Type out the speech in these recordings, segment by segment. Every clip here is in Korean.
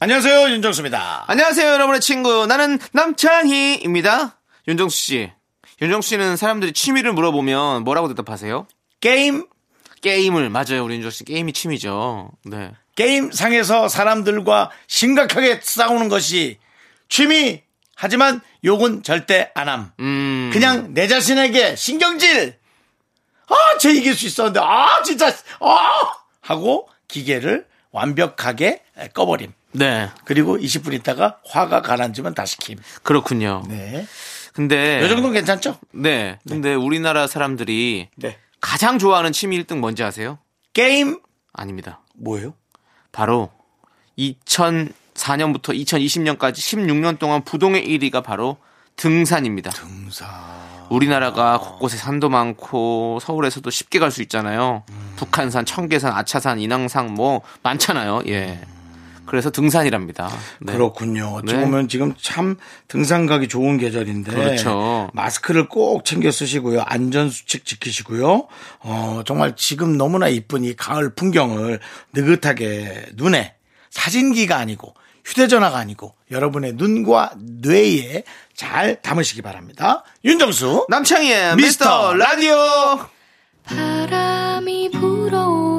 안녕하세요 윤정수입니다. 안녕하세요, 여러분의 친구. 나는 남창희입니다. 윤정수 씨. 윤정수 씨는 사람들이 취미를 물어보면 뭐라고 대답하세요? 게임 게임을. 맞아요, 우리 윤정수 씨. 게임이 취미죠. 네. 게임 상에서 사람들과 심각하게 싸우는 것이 취미 하지만 욕은 절대 안함. 음. 그냥 내 자신에게 신경질. 아, 쟤 이길 수 있었는데 아 진짜 아 하고 기계를 완벽하게 꺼버림. 네. 그리고 20분 있다가 화가 가라앉으면 다시 킴. 그렇군요. 네. 근데. 이 정도는 괜찮죠? 네. 근데 우리나라 사람들이 네. 가장 좋아하는 취미 1등 뭔지 아세요? 게임 아닙니다. 뭐예요? 바로 2004년부터 2020년까지 16년 동안 부동의 1위가 바로 등산입니다. 등산. 우리나라가 곳곳에 산도 많고 서울에서도 쉽게 갈 수 있잖아요. 북한산, 청계산, 아차산, 인왕산 뭐 많잖아요. 예. 그래서 등산이랍니다. 네. 그렇군요. 어찌 네. 보면 지금 참 등산 가기 좋은 계절인데 그렇죠. 마스크를 꼭 챙겨 쓰시고요. 안전 수칙 지키시고요. 어, 정말 지금 너무나 이쁜 이 가을 풍경을 느긋하게 눈에 사진기가 아니고 휴대전화가 아니고 여러분의 눈과 뇌에 잘 담으시기 바랍니다. 윤정수 남창희의 미스터 미스터 라디오. 바람이 불어오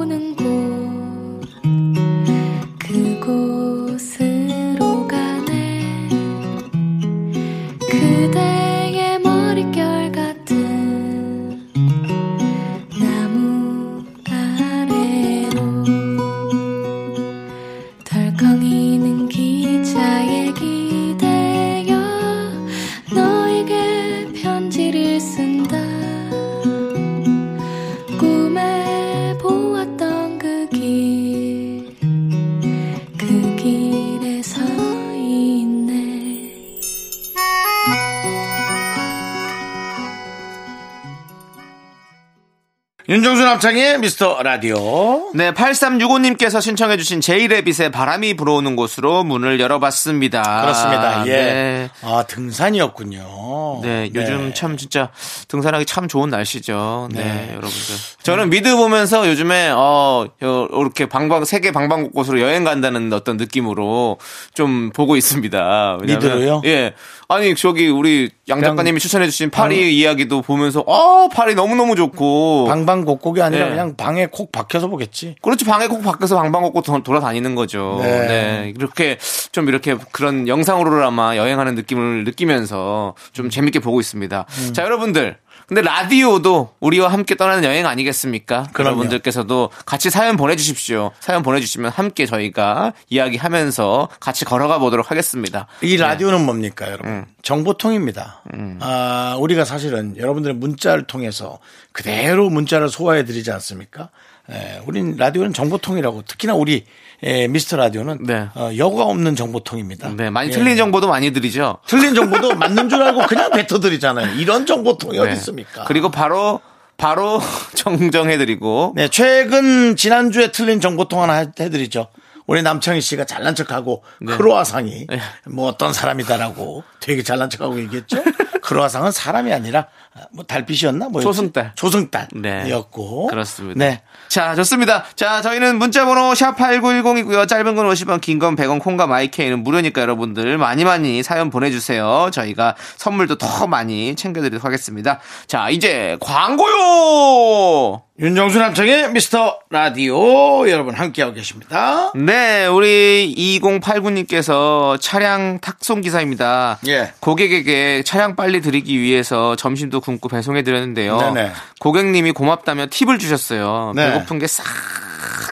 윤정수 남창의 미스터 라디오 네, 8365님께서 신청해주신 제이레빗의 바람이 불어오는 곳으로 문을 열어봤습니다. 그렇습니다. 예. 네. 아 등산이었군요. 네, 요즘 참 진짜 등산하기 참 좋은 날씨죠. 네, 네. 여러분들. 저는 미드 보면서 요즘에 어 요- 이렇게 방방 세계 방방곳곳으로 여행 간다는 어떤 느낌으로 좀 보고 있습니다. 왜냐면- 미드로요? 예. 아니 저기 우리 양 작가님이 추천해주신 파리 이야기도 보면서 아 파리 너무 너무 좋고. 방방곡곡이 아니라 네. 그냥 방에 콕 박혀서 보겠지. 그렇지 방에 꼭 밖에서 방방곡곡 도- 돌아다니는 거죠. 네. 네. 이렇게 좀 이렇게 그런 영상으로나마 여행하는 느낌을 느끼면서 좀 재밌게 보고 있습니다. 음. 자 여러분들. 근데 라디오도 우리와 함께 떠나는 여행 아니겠습니까? 그럼요. 여러분들께서도 같이 사연 보내주십시오. 사연 보내주시면 함께 저희가 이야기하면서 같이 걸어가 보도록 하겠습니다. 이 라디오는 뭡니까, 여러분? 정보통입니다. 아, 우리가 사실은 여러분들의 문자를 통해서 그대로 문자를 소화해 드리지 않습니까? 예, 우린 라디오는 정보통이라고 특히나 우리 예, 미스터 라디오는 네. 어, 여과 없는 정보통입니다. 네, 많이 예. 틀린 정보도 많이 드리죠. 틀린 정보도 맞는 줄 알고 그냥 뱉어드리잖아요. 이런 정보통이 어디 네. 있습니까? 그리고 바로 바로 정정해드리고 네, 최근 지난주에 틀린 정보통 하나 해- 해드리죠. 우리 남창희 씨가 잘난 척하고 크로아상이 네. 뭐 어떤 사람이다라고 되게 잘난 척하고 얘기했죠. 크로아상은 사람이 아니라 뭐 달빛이었나 뭐 초승달. 초승달이었고 네. 그렇습니다. 네. 자, 좋습니다. 자, 저희는 문자번호 샵 8910이고요. 짧은 건 50원, 긴 건 100원, 콩과 마이케이는 무료니까 여러분들 많이 많이 사연 보내주세요. 저희가 선물도 더 많이 챙겨드리도록 하겠습니다. 자, 이제 광고요! 윤정수 남창의 미스터 라디오 여러분 함께하고 계십니다. 네, 우리 2089님께서 차량 탁송 기사입니다. 예. 고객에게 차량 빨리 드리기 위해서 점심도 굶고 배송해 드렸는데요. 네네. 고객님이 고맙다며 팁을 주셨어요. 네. 배고픈 게 싹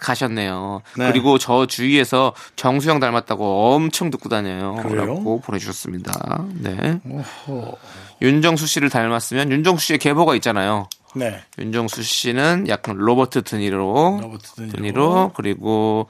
가셨네요. 네. 그리고 저 주위에서 정수 형 닮았다고 엄청 듣고 다녀요. 그래요? 라고 보내주셨습니다. 네. 윤정수 씨를 닮았으면 윤정수 씨의 계보가 있잖아요. 네. 윤정수 씨는 약간 로버트 드니로, 로버트 드니로. 드니로 그리고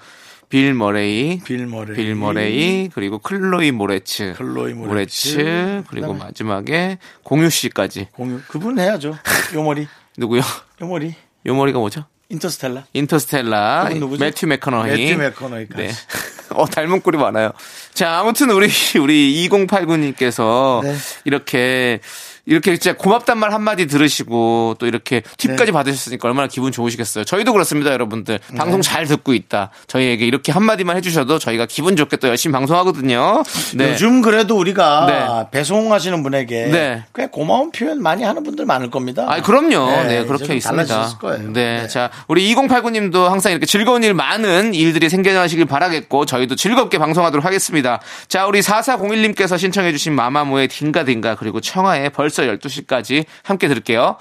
빌 머레이, 빌 머레이. 빌 머레이, 그리고 클로이 모레츠, 클로이 모레츠. 그리고 그다음에 마지막에 공유 씨까지 공유 그분 해야죠. 요머리. 누구요? 요머리. 요 머리가 뭐죠? 인터스텔라. 인터스텔라? 매튜 맥커너히. 매튜 맥커너히까지. 네. 어, 닮은 꼴이 많아요. 자, 아무튼 우리, 우리 2089님께서 네. 이렇게, 이렇게 진짜 고맙단 말 한마디 들으시고 또 이렇게 네. 팁까지 받으셨으니까 얼마나 기분 좋으시겠어요. 저희도 그렇습니다, 여러분들. 네. 방송 잘 듣고 있다. 저희에게 이렇게 한마디만 해주셔도 저희가 기분 좋게 또 열심히 방송하거든요. 네. 요즘 그래도 우리가 네. 배송하시는 분에게 네. 꽤 고마운 표현 많이 하는 분들 많을 겁니다. 아, 그럼요. 네, 이제 그렇게 좀 있습니다. 네, 자, 우리 2089님도 항상 이렇게 즐거운 일 많은 일들이 생겨나시길 바라겠고, 저희도 즐겁게 방송하도록 하겠습니다. 자, 우리 4401님께서 신청해주신 마마무의 딩가딩가, 그리고 청하의 벌써 12시까지 함께 들을게요.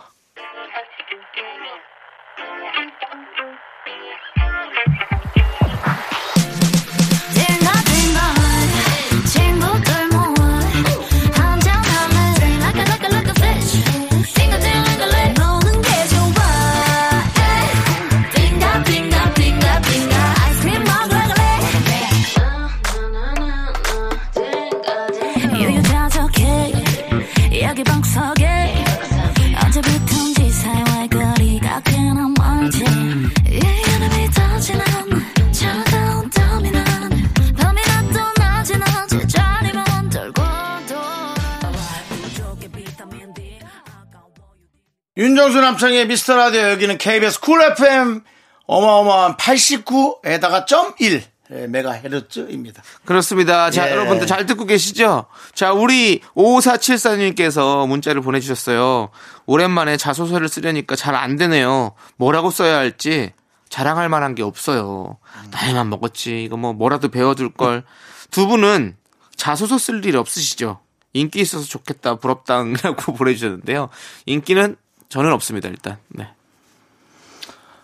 윤정수 남창의 미스터 라디오 여기는 KBS 쿨 FM 어마어마한 89에다가 점 1 메가헤르츠입니다. 그렇습니다. 자, 예. 여러분들 잘 듣고 계시죠? 자, 우리 5474님께서 문자를 보내주셨어요. 오랜만에 자소서를 쓰려니까 잘 안 되네요. 뭐라고 써야 할지 자랑할 만한 게 없어요. 나이만 먹었지. 이거 뭐 뭐라도 배워둘 걸. 두 분은 자소서 쓸 일 없으시죠? 인기 있어서 좋겠다, 부럽다라고 보내주셨는데요. 인기는 저는 없습니다, 일단. 네.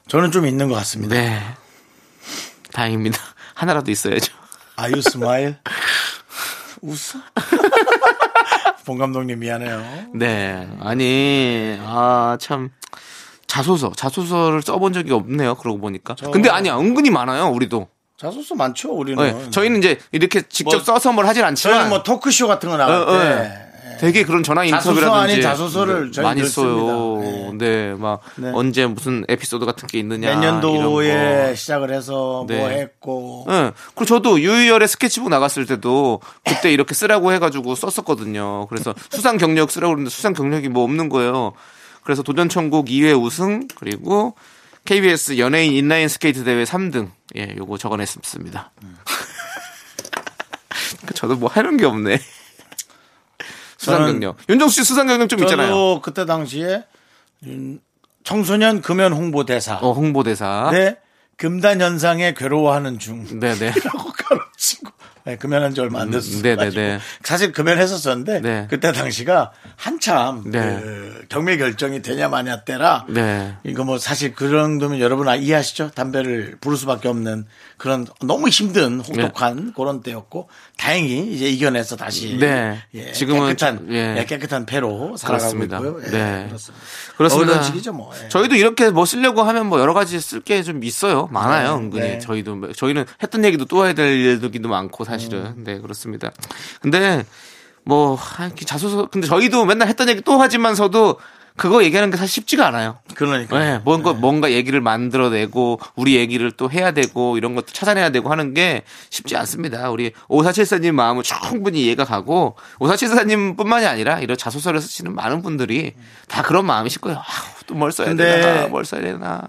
저는 좀 있는 것 같습니다. 네. 다행입니다. 하나라도 있어야죠. 아유 smile 웃어? 봉 감독님 미안해요. 네. 아니, 아, 참. 자소서, 자소서를 써본 적이 없네요. 그러고 보니까. 근데 아니야, 은근히 많아요, 우리도. 자소서 많죠 우리는. 네, 저희는 이제 이렇게 직접 뭐, 써서 뭘 하진 않지만. 저희는 뭐 토크쇼 같은 거 나갈 어, 때 어. 되게 그런 전화 자소서 인터뷰라든지 아닌 자소서를 저희는 많이 늘 써요. 씁니다. 네, 막 네. 언제 무슨 에피소드 같은 게 있느냐 몇 년도에. 시작을 해서 네. 뭐 했고 예. 그리고 저도 유희열의 스케치북 나갔을 때도 그때 이렇게 쓰라고 해가지고 썼었거든요. 그래서 수상 경력 쓰라고 그랬는데 수상 경력이 뭐 없는 거예요. 그래서 도전천국 2회 우승 그리고 KBS 연예인 인라인 스케이트 대회 3등. 예, 요거 적어냈습니다. 저도 뭐 하는 게 없네. 수상 경력. 윤정수 씨 수상 경력 좀 있잖아요. 저도 그때 당시에 음, 청소년 금연 홍보 대사 어, 홍보 대사. 네 금단 현상에 괴로워하는 중 네, 네. 라고 가르치고 네, 금연한 지 얼마 안 됐어요. 음, 네, 네, 네. 사실 금연했었었는데 네. 그때 당시가 한참 네. 그 경매 결정이 되냐 마냐 때라 네. 이거 뭐 사실 그 정도면 여러분 아, 이해하시죠? 담배를 부를 수밖에 없는 그런 너무 힘든 혹독한 그런 때였고 다행히 이제 이겨내서 다시 네. 예, 지금은 깨끗한 좀, 예. 예, 깨끗한 배로 살아가고 그렇습니다. 있고요. 예, 네. 그렇습니다. 그렇습니다. 시기죠 뭐. 예. 저희도 이렇게 뭐 쓰려고 하면 뭐 여러 가지 쓸 게 좀 있어요. 많아요, 네, 은근히. 네. 저희도 뭐- 저희는 했던 얘기도 또 해야 될 일들도 많고 사실은. 음. 네, 그렇습니다. 근데 뭐 하, 이렇게 자소서 근데 저희도 맨날 했던 얘기 또 하지만서도 그거 얘기하는 게 사실 쉽지가 않아요. 그러니까 네, 뭔가 뭔가 얘기를 만들어내고 우리 얘기를 또 해야 되고 이런 것도 찾아내야 되고 하는 게 쉽지 않습니다. 우리 오사칠사님 마음은 충분히 이해가 가고 오사칠사님 뿐만이 아니라 이런 자소서를 쓰시는 많은 분들이 다 그런 마음이실 거예요. 또뭘 써야 되나, 뭘 써야 되나.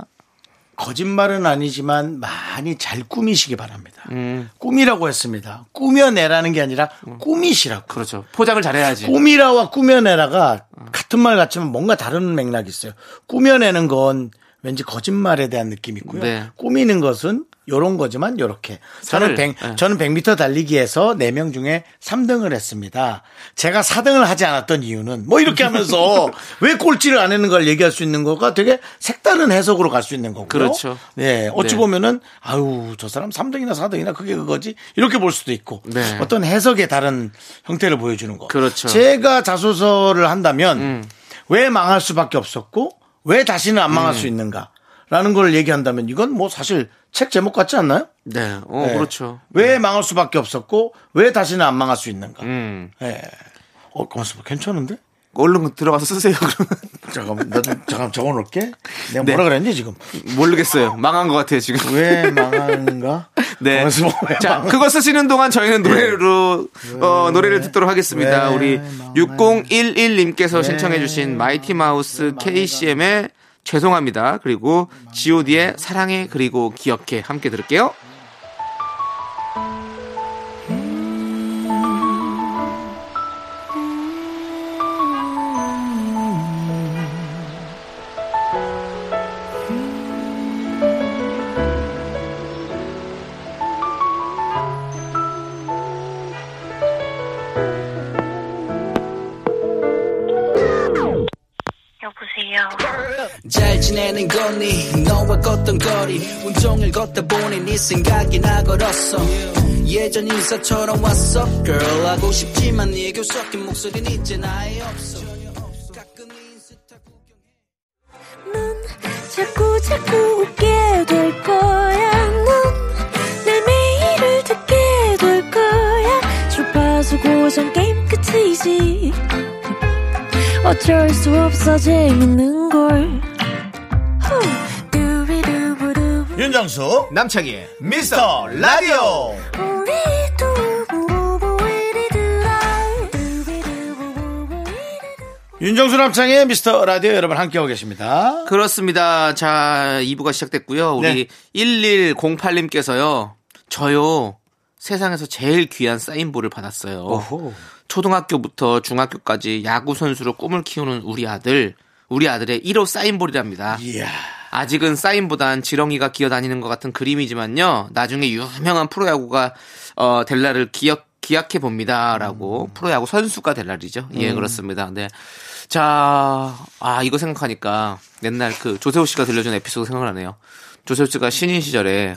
거짓말은 아니지만 많이 잘 꾸미시기 바랍니다. 음, 꾸미라고 했습니다. 꾸며내라는 게 아니라 꾸미시라고. 그렇죠. 포장을 잘해야지. 꾸미라와 꾸며내라가 같은 말 같지만 뭔가 다른 맥락이 있어요. 꾸며내는 건 왠지 거짓말에 대한 느낌이 있고요. 네. 꾸미는 것은 요런 거지만 요렇게. 저는 살을, 100, 네. 저는 100m 달리기에서 4명 중에 3등을 했습니다. 제가 4등을 하지 않았던 이유는 뭐 이렇게 하면서 왜 꼴찌를 안 했는 걸 얘기할 수 있는 거가 되게 색다른 해석으로 갈 수 있는 거고요. 그렇죠. 네. 어찌 네. 보면은 아유, 저 사람 3등이나 4등이나 그게 그거지. 이렇게 볼 수도 있고. 네. 어떤 해석의 다른 형태를 보여주는 거. 그렇죠. 음. 제가 자소서를 한다면 왜 망할 수밖에 없었고 왜 다시는 안 망할 수 있는가? 라는 걸 얘기한다면 이건 뭐 사실 책 제목 같지 않나요? 네. 어, 네. 그렇죠. 왜 망할 수밖에 없었고 왜 다시는 안 망할 수 있는가? 음. 예. 어, 고맙습니다. 괜찮은데? 얼른 들어가서 쓰세요. 그러면 잠깐만, 나 좀, 잠깐 적어놓을게. 내가 네. 뭐라 그랬니, 지금? 모르겠어요. 망한 것 같아요 지금. 왜 망하는가? 네. 자, 망- 그거 쓰시는 동안 저희는 노래로, 어, 노래를 듣도록 하겠습니다. 왜 우리 망하는- 6011님께서 신청해주신 마이티 마우스 KCM의 죄송합니다. 그리고 GOD의 사랑해, 그리고 기억해. 함께 들을게요. 지내는 거니 너와 걷던 거리 운종을 걷다 보니 네 생각이 나 걸었어 예전 인사처럼 왔어 girl 하고 싶지만 네 교섞인 목소리는 이제 나의 없어 자꾸 자꾸 웃게 될 거야. 넌내 매일을 듣게 될 거야. 주파수 고정 게임 끝이지. 어쩔 수 없어 재밌는 걸. 윤정수, 남창희의 미스터 라디오. 윤정수 남창의 미스터 라디오 여러분 함께하고 계십니다. 그렇습니다. 자, 2부가 시작됐고요. 우리 네. 1108님께서요. 저요. 세상에서 제일 귀한 사인볼을 받았어요. 초등학교부터 중학교까지 야구 선수로 꿈을 키우는 우리 아들, 우리 아들의 1호 사인볼이랍니다. 이야. 아직은 사인보단 지렁이가 기어다니는 것 같은 그림이지만요. 나중에 유명한 프로야구가 어, 될 날을 기억 기약해 봅니다라고 프로야구 선수가 될 날이죠. 예, 그렇습니다. 네. 자, 아 이거 생각하니까 옛날 그 조세호 씨가 들려준 에피소드 생각나네요. 조세호 씨가 신인 시절에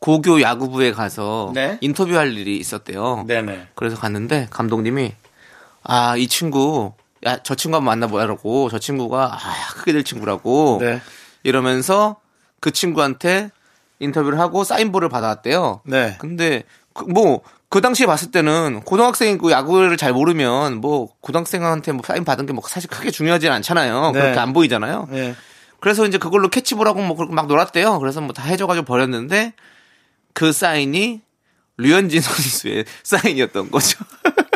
고교 야구부에 가서 네. 인터뷰할 일이 있었대요. 네네. 그래서 갔는데 감독님이 아 이 친구 야 저 친구 한번 만나보라고 저 친구가 아 크게 될 친구라고 네. 이러면서 그 친구한테 인터뷰를 하고 사인볼을 받아왔대요. 네. 근데 뭐그 당시에 봤을 때는 고등학생이고 야구를 잘 모르면 뭐 고등학생한테 뭐 사인 받은 게 뭐 사실 크게 중요하지 않잖아요. 네. 그렇게 안 보이잖아요. 네. 그래서 이제 그걸로 캐치볼하고 뭐 그렇게 막 놀았대요. 그래서 뭐 다 해줘가지고 버렸는데 그 사인이 류현진 선수의 사인이었던 거죠.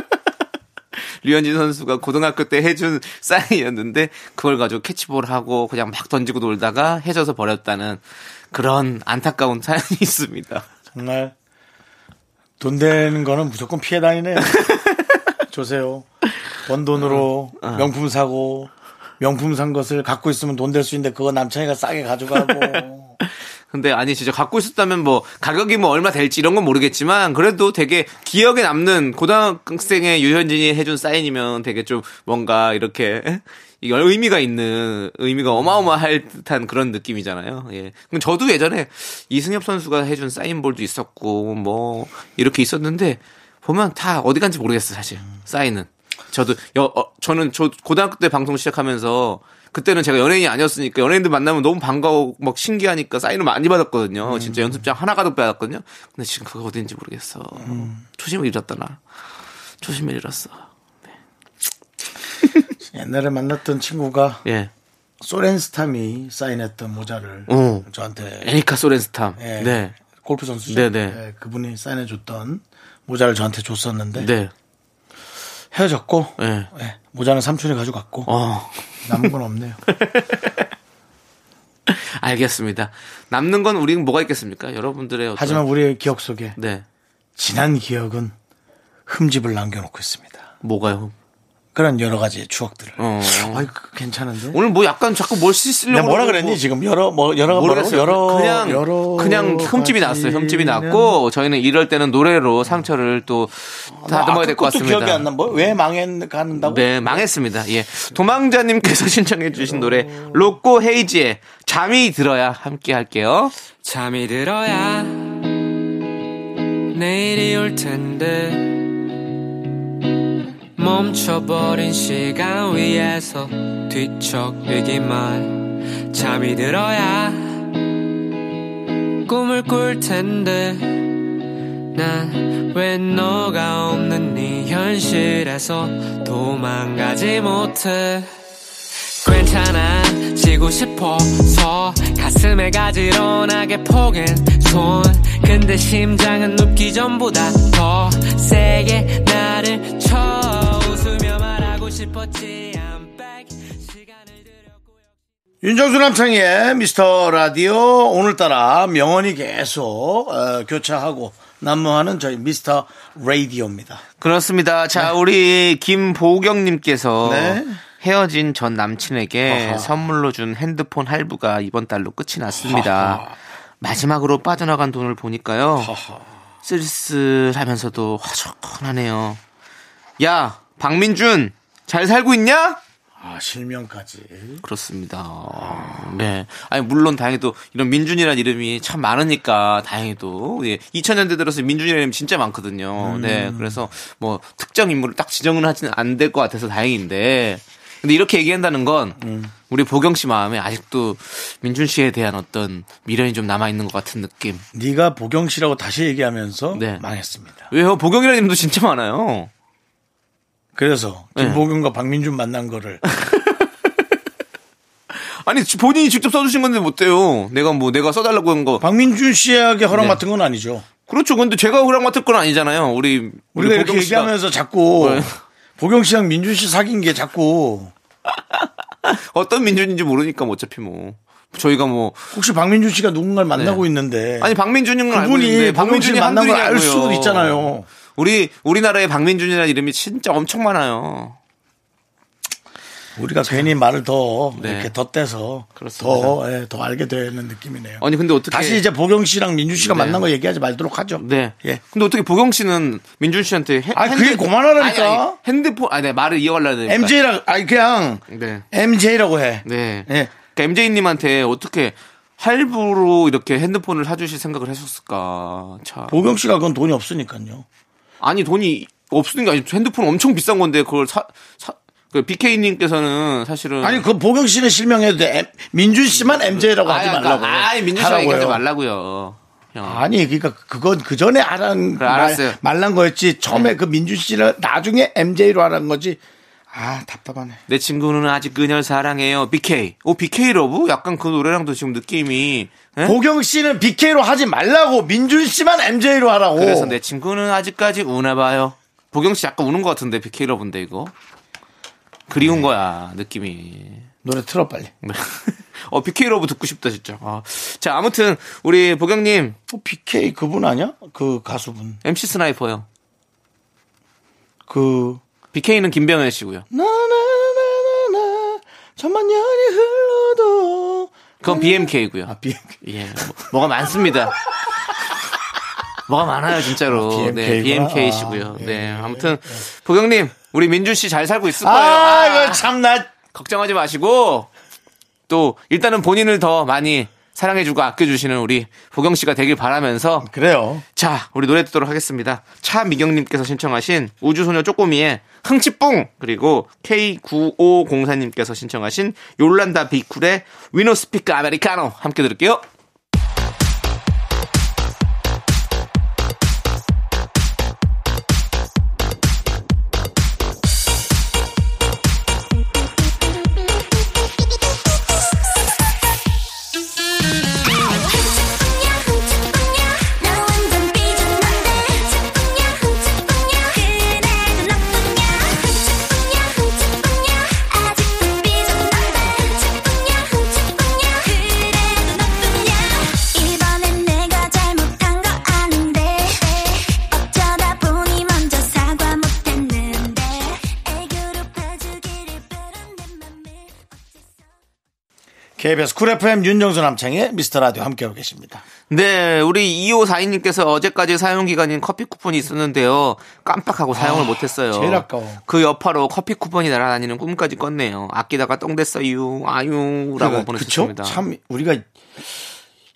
류현진 선수가 고등학교 때 해준 사인이었는데 그걸 가지고 캐치볼 하고 그냥 막 던지고 놀다가 해줘서 버렸다는 그런 안타까운 사연이 있습니다. 정말 돈 되는 거는 무조건 피해 다니네요. 조세요. 번 돈으로 명품 사고 명품 산 것을 갖고 있으면 돈 될 수 있는데 그거 남창이가 싸게 가져가고 근데 아니 진짜 갖고 있었다면 뭐 가격이 뭐 얼마 될지 이런 건 모르겠지만 그래도 되게 기억에 남는 고등학생의 유현진이 해준 사인이면 되게 좀 뭔가 이렇게 이게 의미가 있는 의미가 어마어마할 듯한 그런 느낌이잖아요. 예. 그럼 저도 예전에 이승엽 선수가 해준 사인볼도 있었고 뭐 이렇게 있었는데 보면 다 어디 간지 모르겠어 사실 사인은. 저도 여, 어, 저는 저 고등학교 때 방송 시작하면서 그때는 제가 연예인이 아니었으니까 연예인들 만나면 너무 반가워 막 신기하니까 사인을 많이 받았거든요. 진짜 연습장 하나 가득 받았거든요. 근데 지금 그거 어딘지 모르겠어. 초심을 잃었다 나. 초심을 잃었어. 옛날에 만났던 친구가 예. 소렌스탐이 사인했던 모자를 어. 저한테 에리카 소렌스탐. 예, 네. 골프 선수죠. 네네. 예, 그분이 사인해줬던 모자를 저한테 줬었는데 네. 헤어졌고 예. 예, 모자는 삼촌이 가져갔고 어. 남은 건 없네요. 알겠습니다. 남는 건 우리는 뭐가 있겠습니까? 여러분들의 어떤 하지만 우리의 기억 속에 네. 지난 기억은 흠집을 남겨놓고 있습니다. 뭐가요? 그런 여러 가지 추억들을. 어. 아이 그 괜찮은데. 오늘 뭐 약간 자꾸 뭘 씻으려고 내가 뭐라 그랬니 뭐- 지금 여러 뭐 여러 모르겠어요. 여러 그냥 여러 그냥 흠집이 났어요. 흠집이 났고 저희는 이럴 때는 노래로 상처를 또 다듬어야 될것 아, 같습니다. 기억이 안 나. 뭐왜 망했는다고? 네, 망했습니다. 예. 도망자님께서 신청해 주신 노래, 로꼬 헤이지의 잠이 들어야 함께 할게요. 잠이 들어야 내일이 올 텐데 멈춰버린 시간 위에서 뒤척이기만 잠이 들어야 꿈을 꿀 텐데. 난 왜 너가 없는 이 현실에서 도망가지 못해? 괜찮아 지고 싶어서 가슴에 가지런 하게 포갠 손. 근데 심장은 눕기 전보다 더 세게 나를 쳐 싶었지 I'm back 시간을 들였고 윤정수 남창의 미스터 라디오 오늘따라 명언이 계속 어, 교차하고 난무하는 저희 미스터 라디오입니다. 그렇습니다. 자, 우리 김보경님께서 네. 헤어진 전 남친에게 아하. 선물로 준 핸드폰 할부가 이번 달로 끝이 났습니다. 마지막으로 빠져나간 돈을 보니까요. 쓸쓸하면서도 화적하네요. 야, 박민준, 잘 살고 있냐? 아 실명까지. 그렇습니다. 네. 아니, 물론 다행히도 이런 민준이라는 이름이 참 많으니까 다행히도. 예. 2000년대 들어서 민준이라는 이름이 진짜 많거든요. 네. 그래서 뭐 특정 인물을 딱 지정은 하지는 안 될 것 같아서 다행인데. 근데 이렇게 얘기한다는 건 우리 보경 씨 마음에 아직도 민준 씨에 대한 어떤 미련이 좀 남아 있는 것 같은 느낌. 네가 보경 씨라고 다시 얘기하면서 네. 망했습니다. 왜요? 보경이라는 이름도 진짜 많아요. 그래서 네. 김보경과 박민준 만난 거를 아니, 본인이 직접 써주신 건데 못돼요. 내가 뭐, 내가 써달라고 한 거. 박민준 씨에게 허락 네. 맡은 건 아니죠. 그렇죠. 근데 제가 허락 맡을 건 아니잖아요. 우리, 우리 우리가 이렇게 보경 씨가. 얘기하면서 자꾸 네. 보경 씨랑 민준 씨 사귄 게 자꾸 어떤 민준인지 모르니까 뭐 어차피 뭐 저희가 뭐 혹시 박민준 씨가 누군가를 만나고 네. 있는데 아니 박민준인 건 알고 있는데 박민준 박민준이 만난 걸알 한둘이냐고요. 수도 있잖아요. 우리 우리나라에 박민준이라는 이름이 진짜 엄청 많아요. 우리가 괜히 말을 더 네. 이렇게 덧대서 그렇습니다. 더, 예, 더 알게 되는 느낌이네요. 아니 근데 어떻게 다시 이제 보경 씨랑 민준 씨가 네. 만난 거 얘기하지 말도록 하죠. 네. 예. 근데 어떻게 보경 씨는 민준 씨한테 핸, 아, 그게 그만하라니까. 아니, 아니, 핸드폰 아니 네, 말을 이어가려니까. MJ라 아니 그냥 네. MJ라고 해. 네. 예. 그러니까 MJ님한테 어떻게 할부로 이렇게 핸드폰을 사주실 생각을 하셨을까? 참. 보경 씨가 그건 돈이 없으니까요. 아니 돈이 없으니까 아니, 핸드폰 엄청 비싼 건데 그걸 사, 사, 그 BK님께서는 사실은 아니 그 보경 씨는 실명해도 돼. M- 민준 씨만 MJ라고 하지 말라고. 아니 민준 씨가 하라고요. 얘기하지 말라고요. 형. 아니 그러니까 그건 그 전에 하란 그래. 네. 말, 말란 거였지. 처음에 그 민준 씨를 나중에 MJ로 하란 거지. 아 답답하네. 내 친구는 아직 그녀를 사랑해요. BK. 오 BK Love? 약간 그 노래랑도 지금 느낌이. 예? 보경 씨는 BK로 하지 말라고 민준 씨만 MJ로 하라고. 그래서 내 친구는 아직까지 우나 봐요. 보경 씨 약간 우는 것 같은데 BK Love인데 이거. 그리운 네. 거야 느낌이. 노래 틀어 빨리. 네. 어 BK Love 듣고 싶다 진짜. 아. 자 아무튼 우리 보경님 어, BK 그분 아니야? 그 가수분. MC 스나이퍼요. 그 BK는 김병현 씨고요. 나나나나나 천만 년이 흘러도 그건 BMK고요. 아 BK. 예, 뭐, 뭐가 많습니다. 뭐가 많아요, 진짜로. 아, BMK 네, 구나. BMK시고요. 아, 네, 예, 아무튼 보경님, 우리 민준 씨 잘 살고 있을 거예요. 아, 아, 이거 참나 걱정하지 마시고 또 일단은 본인을 더 많이 사랑해주고 아껴주시는 우리 보경 씨가 되길 바라면서 그래요. 자, 우리 노래 듣도록 하겠습니다. 차미경님께서 신청하신 우주소녀 쪼꼬미의 흥치뿡 그리고 K9504님께서 신청하신 요란다 비쿨의 위노 스피커 아메리카노 함께 들을게요. KBS 쿨 FM 윤정수 남창의 미스터 라디오 함께하고 계십니다. 네, 우리 2542님께서 어제까지 사용 기간인 커피 쿠폰이 있었는데요. 깜빡하고 사용을 못했어요. 제일 아까워. 그 여파로 커피 쿠폰이 날아다니는 꿈까지 꿨네요. 아끼다가 똥 됐어요. 아유라고 그러니까? 보내주셨습니다. 참 우리가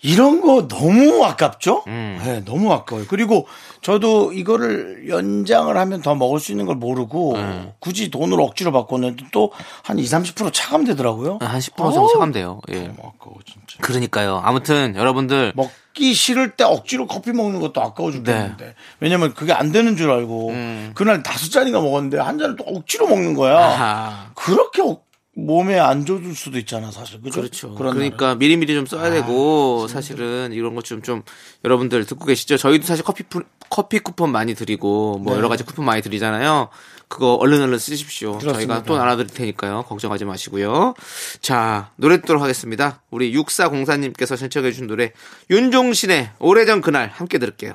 이런 거 너무 아깝죠? 음. 네, 너무 아까워요. 그리고 저도 이거를 연장을 하면 더 먹을 수 있는 걸 모르고 음. 굳이 돈을 억지로 바꿨는데 또 한 20, 30% 차감되더라고요. 한 10% 정도 차감돼요. 예. 너무 아까워, 진짜. 그러니까요. 아무튼 여러분들 먹기 싫을 때 억지로 커피 먹는 것도 아까워 죽겠는데. 네. 왜냐면 그게 안 되는 줄 알고 그날 다섯 잔인가 먹었는데 한 잔을 또 억지로 먹는 거야. 음. 아하. 그렇게 억- 몸에 안 좋을 수도 있잖아, 사실. 그죠? 그렇죠. 그러니까 미리미리 좀 써야 되고 사실은 이런 것좀좀 여러분들 듣고 계시죠? 저희도 사실 커피 푸- 커피 쿠폰 많이 드리고 뭐 네. 여러 가지 쿠폰 많이 드리잖아요. 그거 얼른 얼른 쓰십시오. 그렇습니다. 저희가 또 나눠 드릴 테니까요. 걱정하지 마시고요. 자, 노래 듣도록 하겠습니다. 우리 6404님께서 신청해 주신 노래 윤종신의 오래전 그날 함께 들을게요.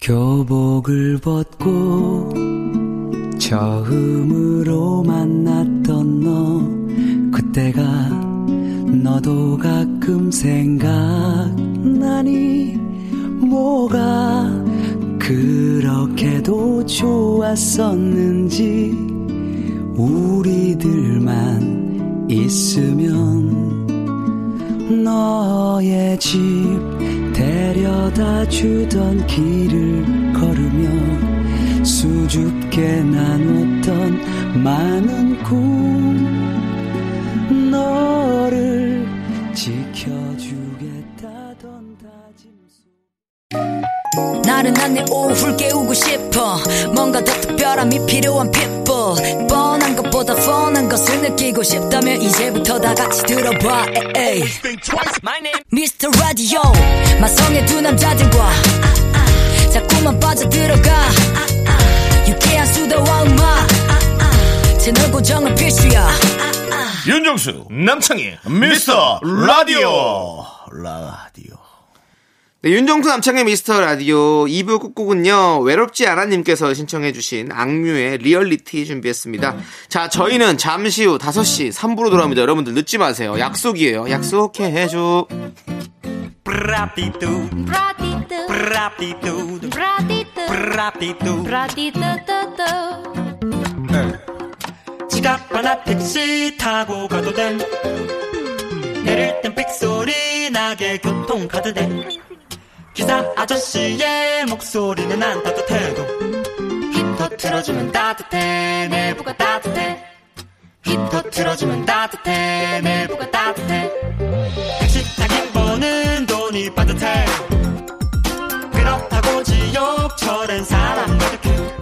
교복을 벗고 처음으로 만났던 너 그때가 너도 가끔 생각나니? 뭐가 그렇게도 좋았었는지 우리들만 있으면 너의 집 데려다 주던 길을 걸으며 수줍게 나눴던 많은 꿈 너를 지켜주겠다던 다짐 나른한 내 오후를 깨우고 싶어. 뭔가 더 특별함이 필요한 people. 뻔한 것보다 뻔한 것을 느끼고 싶다면 이제부터 다 같이 들어봐. Mr. Radio 마성의 두 남자들과. 자꾸만 빠져들어가 유쾌한 수다와 음악 채널 고정은 필수야 윤정수, 남창희, 미스터 라디오. 라디오. 네, 윤정수 남창의 미스터 라디오 2부 끝곡은요, 외롭지 않아님께서 신청해주신 악뮤의 리얼리티 준비했습니다. 자, 저희는 잠시 후 5시 3부로 돌아옵니다. 여러분들 늦지 마세요. 약속이에요. 약속해줘. 브라디두 브라디드 브라디두 브라디드 브라디두 브라디드 드드 지갑 하나 택시 타고 가도 돼. 내릴 땐 삑소리 나게 교통카드 돼. 기사 아저씨의 목소리는 안 따뜻해도 힙도 틀어주면 따뜻해 내부가 따뜻해. 힙도 틀어주면 따뜻해 내부가 따뜻해. 택시 타긴 버는 돈이 빠듯해. 그렇다고 지옥철엔 사람 가득해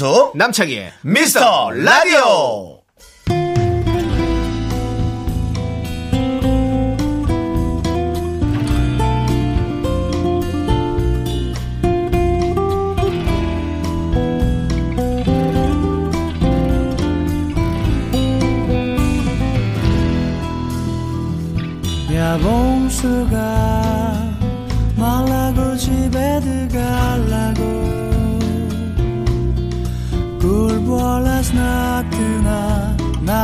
윤정수, 남창희의 미스터 라디오. 야봉수가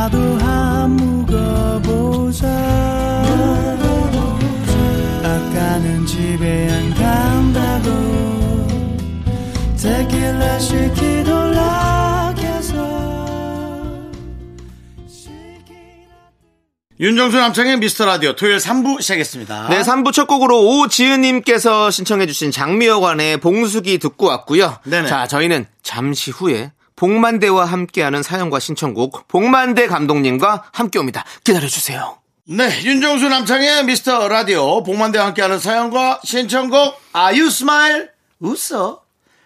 나도 한 묵어보자 아까는 집에 안 간다고 데킬라 시키돌라 해서 윤정수 남창의 미스터 라디오 토요일 3부 시작했습니다. 네, 3부 첫 곡으로 오지은님께서 신청해주신 장미여관의 봉숙이 듣고 왔고요. 네네. 자, 저희는 잠시 후에 복만대와 함께하는 사연과 신청곡 복만대 감독님과 함께 옵니다. 기다려주세요. 네, 윤정수 남창의 미스터 라디오 복만대와 함께하는 사연과 신청곡 아유 smile 웃어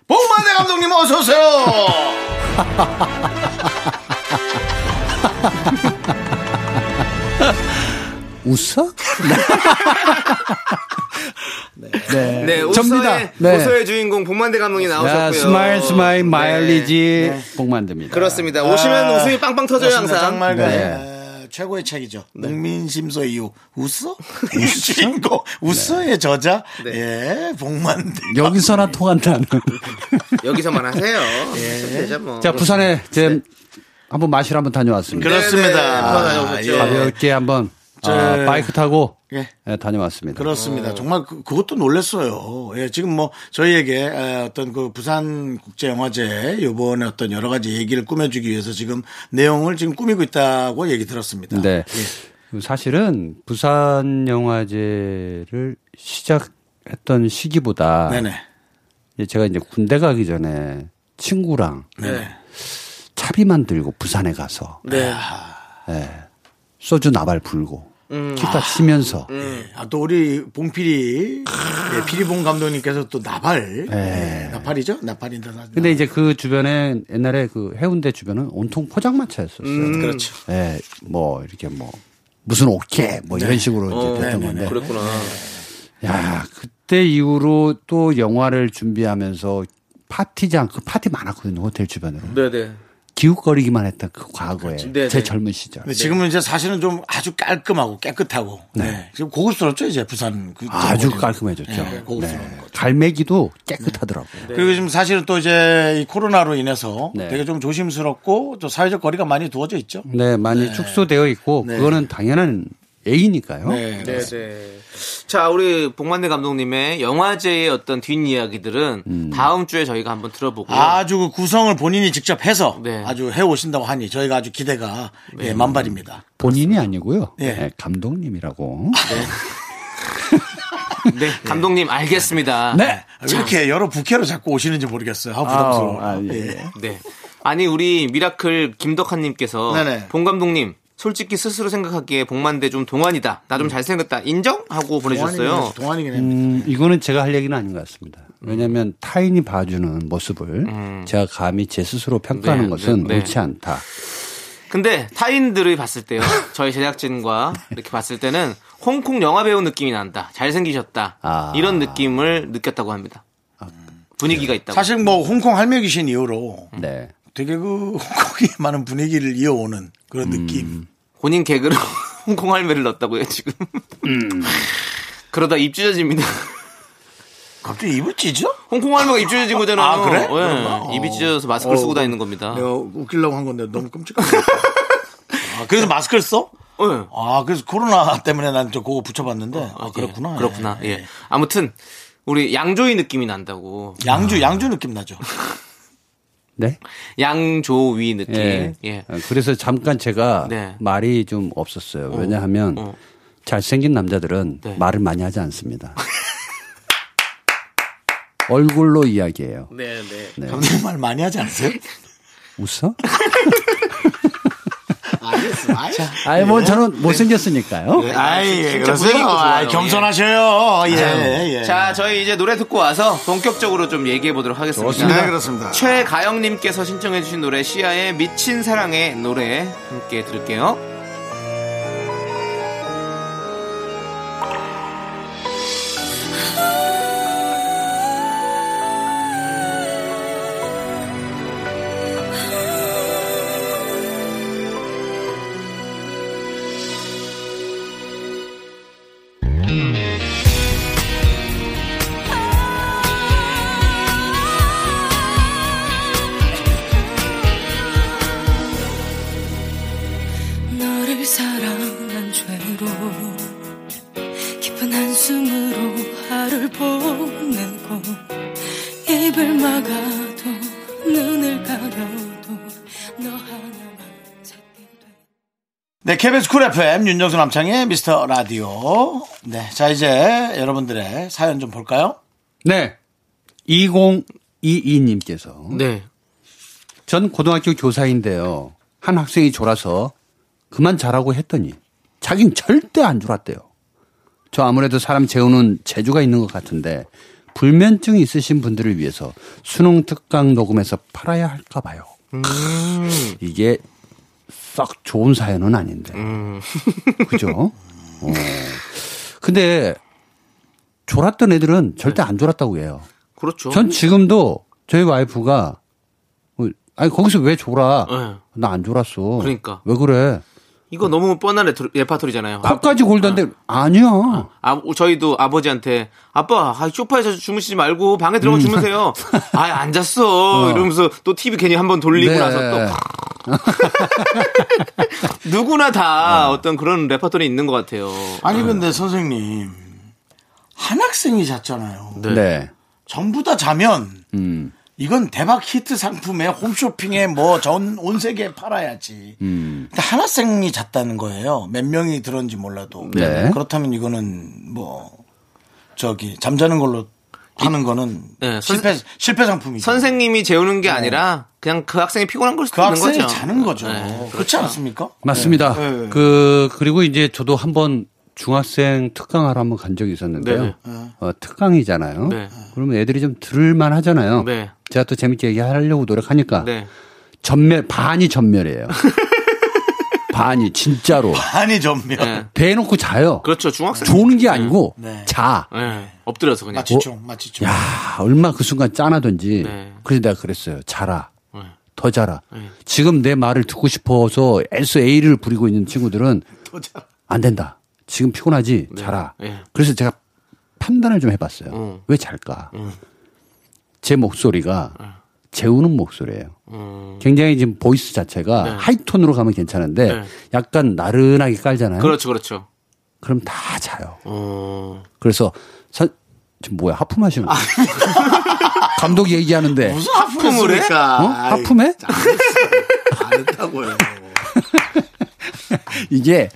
복만대 감독님 어서 오세요. 웃어? 네. 네, 접니다. 웃어의, 네. 웃어의 주인공 복만대 감독이 자, 나오셨고요. smile smile 마일리지 네. 복만댑니다. 그렇습니다. 오시면 웃음이 빵빵 터져요. 항상. 정말 그, 네. 에, 최고의 책이죠. 목민심서 이후 웃어? 주인공 웃어의 저자 네. 예 복만대 여기서나 통한다는. 여기서만 하세요. 예. 뭐. 자, 부산에 제 한번 마시러 한번 다녀왔습니다. 그렇습니다. 한번 다녀오셨죠. 예. 가볍게 한번 저- 아, 바이크 타고 예. 예, 다녀왔습니다. 그렇습니다. 정말 그, 그것도 놀랐어요. 예, 지금 뭐 저희에게 에, 어떤 그 부산 국제 영화제 요번에 어떤 여러 가지 얘기를 꾸며주기 위해서 지금 내용을 지금 꾸미고 있다고 얘기 들었습니다. 네. 예. 사실은 부산 영화제를 시작했던 시기보다 네네. 제가 이제 군대 가기 전에 친구랑 네네. 차비 만 들고 부산에 가서 네. 예, 소주 나발 불고 음. 기타 치면서 아, 또 우리 봉필이, 예, 피리봉 감독님께서 또 나발. 예, 나팔이죠? 나팔인데. 나- 근데 이제 그 주변에 옛날에 그 해운대 주변은 온통 포장마차였었어요. 그렇죠. 예, 뭐 이렇게 뭐 무슨 오케 뭐 이런 식으로 이제 됐던 건데. 그랬구나. 야, 그때 이후로 또 영화를 준비하면서 파티장 그 파티 많았거든요 호텔 주변으로 네네. 기웃거리기만 했던 그 과거에 네, 제 네. 젊은 시절. 근데 지금은 이제 사실은 좀 아주 깔끔하고 깨끗하고. 네. 지금 고급스럽죠, 이제 부산. 그 아주. 깔끔해졌죠. 네, 고급스러운 네. 거죠. 갈매기도 깨끗하더라고요. 그리고 지금 사실은 또 이제 이 코로나로 인해서 네. 되게 좀 조심스럽고 또 사회적 거리가 많이 두어져 있죠. 네, 많이 축소되어 있고 네. 그거는 당연한 예의니까요. 네. 네, 네. 자, 우리 복만대 감독님의 영화제의 어떤 뒷이야기들은 음. 다음 주에 저희가 한번 들어보고요. 아주 그 구성을 본인이 직접 해서 네. 아주 해 오신다고 하니 저희가 아주 기대가 예, 만발입니다. 본인이 아니고요. 예. 네, 감독님이라고. 네, 감독님 알겠습니다. 네. 왜 이렇게 여러 부캐로 자꾸 오시는지 모르겠어요. 아, 부담스러워. 아, 아, 예. 예. 네. 아니 우리 미라클 김덕환님께서. 봉 감독님 솔직히 스스로 생각하기에 복만대 좀 동안이다. 나 좀 잘생겼다. 인정? 하고 보내주셨어요. 동안이긴 합니다. 음, 이거는 제가 할 얘기는 아닌 것 같습니다. 왜냐하면 타인이 봐주는 모습을 제가 감히 제 스스로 평가하는 네, 것은 네, 네. 옳지 않다. 근데 타인들이 봤을 때요. 저희 제작진과 이렇게 봤을 때는 홍콩 영화 배우 느낌이 난다. 잘생기셨다. 아. 이런 느낌을 느꼈다고 합니다. 분위기가 있다고. 사실 뭐 홍콩 할매 귀신 이후로 네. 되게 그 홍콩이 많은 분위기를 이어오는 그런 느낌. 본인 개그로 홍콩 할매를 넣었다고요 지금. 그러다 입 찢어집니다. 갑자기 입을 찢어? 홍콩 할매가 입 찢어진 거잖아요. 아, 그래? 예. 입이 찢어져서 마스크를 어, 쓰고 다니는 겁니다. 내가 웃기려고 한 건데 너무 끔찍하다. 아, 그래서 마스크를 써? 예. 아, 그래서 코로나 때문에 난 저 그거 붙여봤는데. 아, 그렇구나. 예, 그렇구나. 예. 예. 아무튼 우리 양조위 느낌이 난다고. 양주, 양주 느낌 나죠. 네. 양조위 느낌. 예. 예. 어, 그래서 잠깐 제가 네. 말이 좀 없었어요. 왜냐하면 어. 잘생긴 남자들은 네. 말을 많이 하지 않습니다. 얼굴로 이야기해요. 네, 네. 네. 감독님 말 많이 하지 않으세요? 웃어? 아이, 뭐 저는 못생겼으니까요. 아이, 진짜 그러세요. 분위기 좋아요. 아이, 겸손하셔요. 예, 예. 자, 저희 이제 노래 듣고 와서 본격적으로 좀 얘기해 보도록 하겠습니다. 네, 그렇습니다. 최가영님께서 신청해 주신 노래 시아의 미친 사랑의 노래 함께 들을게요. KBS 쿨 FM 윤정수 남창의 미스터 라디오. 네, 자 이제 여러분들의 사연 좀 볼까요? 네. 2022님께서 네. 전 고등학교 교사인데요. 한 학생이 졸아서 그만 자라고 했더니 자긴 절대 안 졸았대요. 저 아무래도 사람 재우는 재주가 있는 것 같은데 불면증이 있으신 분들을 위해서 수능 특강 녹음해서 팔아야 할까 봐요. 이게 썩 좋은 사연은 아닌데. 그죠? 어. 근데 졸았던 애들은 절대 안 졸았다고 해요. 그렇죠. 전 지금도 저희 와이프가 어, 아니 거기서 왜 졸아? 네. 나안 졸았어. 그러니까. 왜 그래? 이거 너무 뻔한 레토- 레파토리잖아요. 코까지 골던데 아니야. 아, 저희도 아버지한테 아빠 아, 소파에서 주무시지 말고 방에 들어가 음. 주무세요. 아 안 잤어. 이러면서 또 TV 괜히 한번 돌리고 네. 나서 또 누구나 다 어떤 그런 레파토리 있는 것 같아요. 아니 근데 선생님 한 학생이 잤잖아요. 네. 전부 다 자면 음. 이건 대박 히트 상품에 홈쇼핑에 뭐 전 온 세계에 팔아야지. 음. 근데 한 학생이 잤다는 거예요. 몇 명이 들었는지 몰라도. 네. 그렇다면 이거는 뭐 저기 잠자는 걸로 하는 거는 네, 선- 실패 실패 상품이죠. 선생님이 재우는 게 아니라 그냥 그 학생이 피곤한 걸 수도 그 있는 학생이 거죠. 자는 거죠. 네, 그렇지 않습니까? 맞습니다. 네. 그 그리고 이제 저도 한번 중학생 특강하러 한번 간 적이 있었는데요. 네. 어, 특강이잖아요. 네. 그러면 애들이 좀 들을만 하잖아요. 네. 제가 또 재밌게 얘기하려고 노력하니까 네. 전멸 반이 전멸이에요. 반이 진짜로 아니 전면 네. 대놓고 자요. 그렇죠. 중학생. 조는 게 아니고 네. 자. 네. 엎드려서 그냥. 마취총 마취총. 야 얼마 그 순간 짠하던지. 네. 그래서 내가 그랬어요. 자라. 네. 더 자라. 지금 내 말을 듣고 싶어서 SA를 부리고 있는 친구들은 안 된다. 지금 피곤하지? 자라. 네. 그래서 제가 판단을 좀 해봤어요. 음. 왜 잘까? 제 목소리가 재우는 목소리예요. 음. 굉장히 지금 voice 자체가 네. high tone으로 가면 괜찮은데 네. 약간 나른하게 깔잖아요. 그렇죠, 그렇죠. 그럼 다 자요. 어. 그래서 선, 지금 뭐야 하품하시는 거예요? 감독이 얘기하는데 무슨 하품을 해? 어? 하품해? 안 했다고요. 이게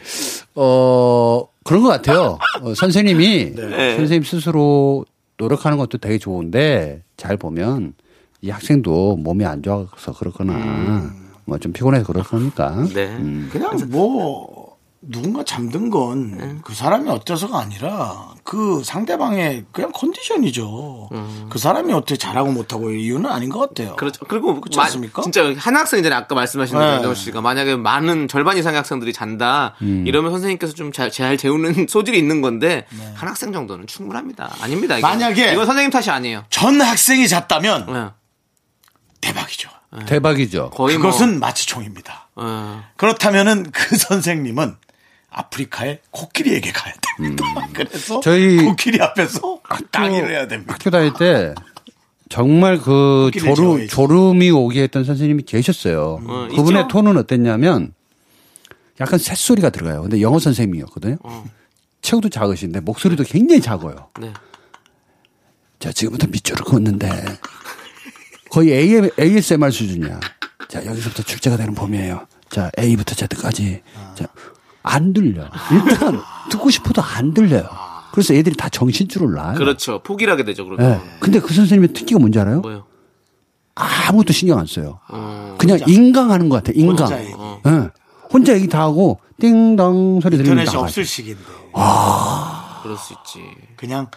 어 그런 것 같아요. 어, 선생님이 네. 선생님 스스로 노력하는 것도 되게 좋은데 잘 보면 이 학생도 몸이 안 좋아서 그렇거나 뭐좀 피곤해서 그렇거니까. 네. 음. 그냥 뭐 누군가 잠든 건 그 사람이 어때서가 아니라 그 상대방의 그냥 컨디션이죠. 그 사람이 어떻게 잘하고 못하고 이유는 아닌 것 같아요. 그렇죠. 그리고 그렇지 마- 않습니까? 진짜 한 학생이잖아요. 아까 말씀하신 대로 네. 윤정수 씨가 만약에 많은 절반 이상의 학생들이 잔다 이러면 선생님께서 좀잘 잘 재우는 소질이 있는 건데 한 학생 정도는 충분합니다. 아닙니다. 이건. 만약에- 이건 선생님 탓이 아니에요. 전 학생이 잤다면 네. 대박이죠. 대박이죠. 거의 뭐 그것은 마취총입니다. 어, 그렇다면은 그 선생님은 아프리카의 코끼리에게 가야 됩니다. 그래서 저희 코끼리 앞에서 강의를 해야 됩니다. 학교 다닐 때 정말 그 졸음, 저희. 졸음이 오게 했던 선생님이 계셨어요. 어, 그분의 있죠? 톤은 어땠냐면 약간 새소리가 들어가요. 근데 영어 선생님이었거든요. 체구도 작으신데 목소리도 굉장히 작아요. 네. 자, 지금부터 밑줄을 긋는데 거의 AM, ASMR 수준이야. 자, 여기서부터 출제가 되는 봄이에요. 자, A부터 Z까지. 자, 안 들려. 일단 듣고 싶어도 안 들려요. 그래서 애들이 다 정신줄을 놔요. 그렇죠. 포기를 하게 되죠. 그러면 예. 근데 그 선생님의 특기가 뭔지 알아요? 뭐요? 아무것도 신경 안 써요. 어, 그냥 인강하는 것 같아. 인강. 혼자 얘기. 예. 혼자 얘기 다 하고 띵동 소리 들리면 인터넷이. 없을 시기인데 그럴 수 있지. 그냥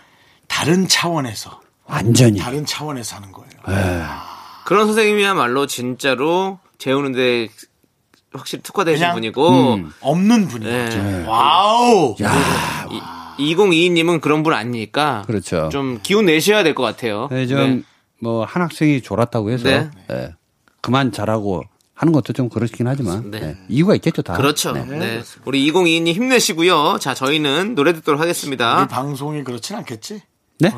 다른 차원에서 완전히. 다른 차원에서 하는 거예요. 그런 선생님이야말로 진짜로 재우는데 확실히 특화되신 분이고 음. 없는 분이죠. 네. Wow. 야, 2022님은 그런 분 아니니까 그렇죠. 좀 기운 내셔야 될 것 같아요. 네, 좀, 뭐, 한 학생이 졸았다고 해서, 네. 예, 그만 자라고 하는 것도 좀 그렇긴 하지만, 네. 예, 이유가 있겠죠, 다. 그렇죠. 네. 네. 우리 2022님 힘내시고요. 자, 저희는 노래 듣도록 하겠습니다. 우리 방송이 그렇진 않겠지? 네?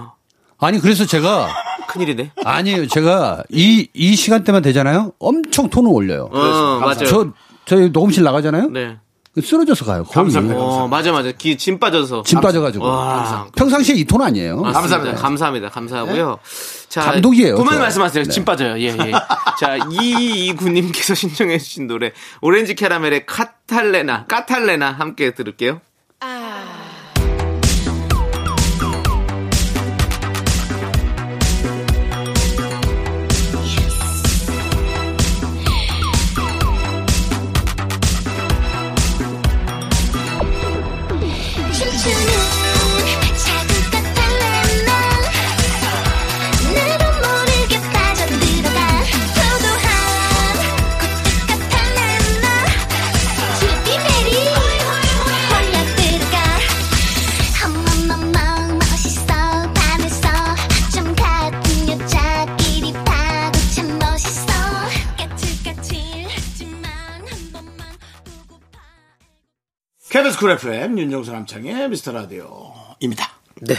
아니, 그래서 제가, 큰일이네. 아니에요. 제가 이, 이 시간대만 되잖아요? 엄청 톤을 올려요. 어, 맞아요. 저, 저희 녹음실 나가잖아요? 네. 쓰러져서 가요. 거의. 어, 맞아, 맞아. 기, 짐 빠져서. 짐 빠져가지고. 와, 평상시에 이 톤 아니에요. 감사합니다. 감사합니다. 감사하고요. 자, 감독이에요, 그만 저. 말씀하세요. 네. 짐 빠져요. 예, 예. 자, 이이구님께서 신청해주신 노래 오렌지 캐러멜의 카탈레나, 까탈레나 함께 들을게요. KBS 쿨 FM 윤정수 남창의 미스터 라디오입니다. 네.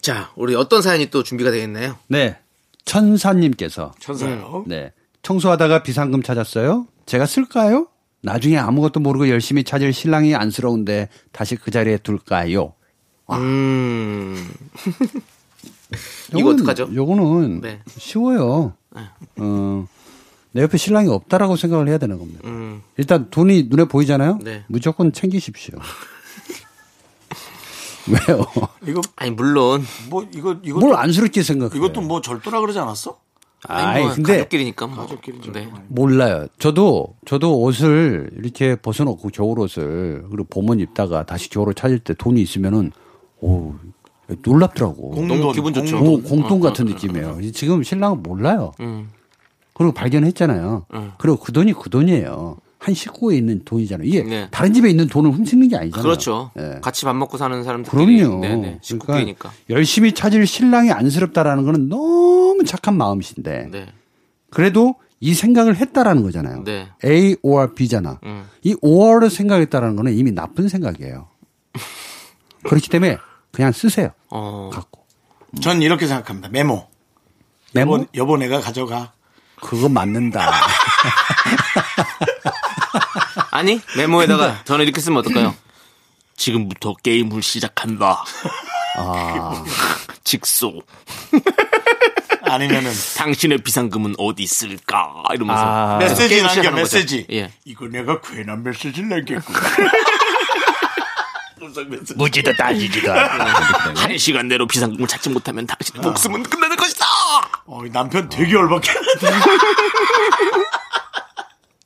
자, 우리 어떤 사연이 또 준비가 되어 있나요? 네. 천사님께서 천사요. 네. 청소하다가 비상금 찾았어요? 제가 쓸까요? 나중에 아무것도 모르고 열심히 찾을 신랑이 안쓰러운데 다시 그 자리에 둘까요? 음. 이거 어떡하죠? 요거는 네. 쉬워요. 어, 내 옆에 신랑이 없다라고 생각을 해야 되는 겁니다. 음. 일단 돈이 눈에 보이잖아요? 네. 무조건 챙기십시오. 왜요? 이거 아니, 물론. 뭐 이거 이거 뭘 안쓰럽게 생각해? 이것도 뭐 절도라 그러지 않았어? 아니, 뭐 근데 가족끼리니까 뭐. 가족끼리 네. 몰라요. 저도 저도 옷을 이렇게 벗어놓고 겨울 옷을 그리고 봄은 입다가 다시 겨울을 찾을 때 돈이 있으면은 오 놀랍더라고. 공돈, 너무 기분 좋죠. 오, 공돈 같은 느낌이에요. 지금 신랑은 몰라요. 음. 그리고 발견했잖아요. 그리고 그 돈이 그 돈이에요. 한 식구에 있는 돈이잖아요. 이게 네. 다른 집에 있는 돈을 훔치는 게 아니잖아요. 그렇죠. 예. 같이 밥 먹고 사는 사람들. 그럼요. 네네. 그러니까 식구끼리니까. 열심히 찾을 신랑이 안쓰럽다라는 거는 너무 착한 마음이신데 네. 그래도 이 생각을 했다라는 거잖아요. 네. A or B잖아. 음. 이 or를 생각했다라는 거는 이미 나쁜 생각이에요. 그렇기 때문에 그냥 쓰세요. 어. 갖고. 전 이렇게 생각합니다. 메모. 메모? 여보, 여보 내가 가져가. 그거 맞는다. 아니, 메모에다가 저는 이렇게 쓰면 어떨까요? 지금부터 게임을 시작한다. 아, 직소. 아니면은 당신의 비상금은 어디 있을까? 이러면서. 아. 메시지 게임 남겨. 메시지. 예. 이거 내가 괜한 메시지를 남겼고. 무지도 따지지도. 한 시간 내로 비상금을 찾지 못하면 당신의 목숨은 끝나는 것이다! 어, 이 남편 되게 열받게.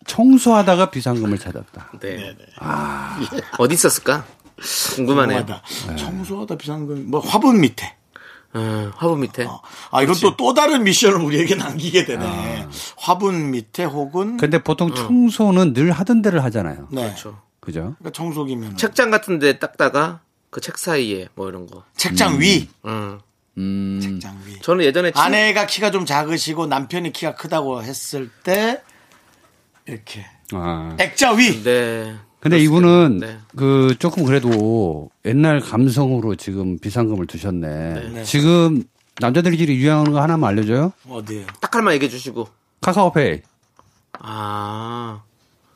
청소하다가 비상금을 찾았다. 네. 어디 있었을까? 궁금하네요. 궁금하다. 청소하다 비상금 뭐 화분 밑에. 어, 화분 밑에. 아 이건 또 또 다른 미션을 우리에게 남기게 되네. 화분 밑에 혹은 근데 보통 청소는 늘 하던 대를 하잖아요. 네. 그렇죠. 그죠? 그러니까 청소기면 책장 같은 데 닦다가 그 책 사이에 뭐 이런 거. 책장 위. 음. 음, 책장 위. 저는 예전에 친- 아내가 키가 좀 작으시고 남편이 키가 크다고 했을 때 이렇게 아. 액자 위. 네. 근데 이분은 네. 그 조금 그래도 옛날 감성으로 지금 비상금을 두셨네. 지금 남자들끼리 유행하는 거 하나만 알려줘요? 어디에요? 딱 할만 얘기해 주시고. 카카오페이. 아.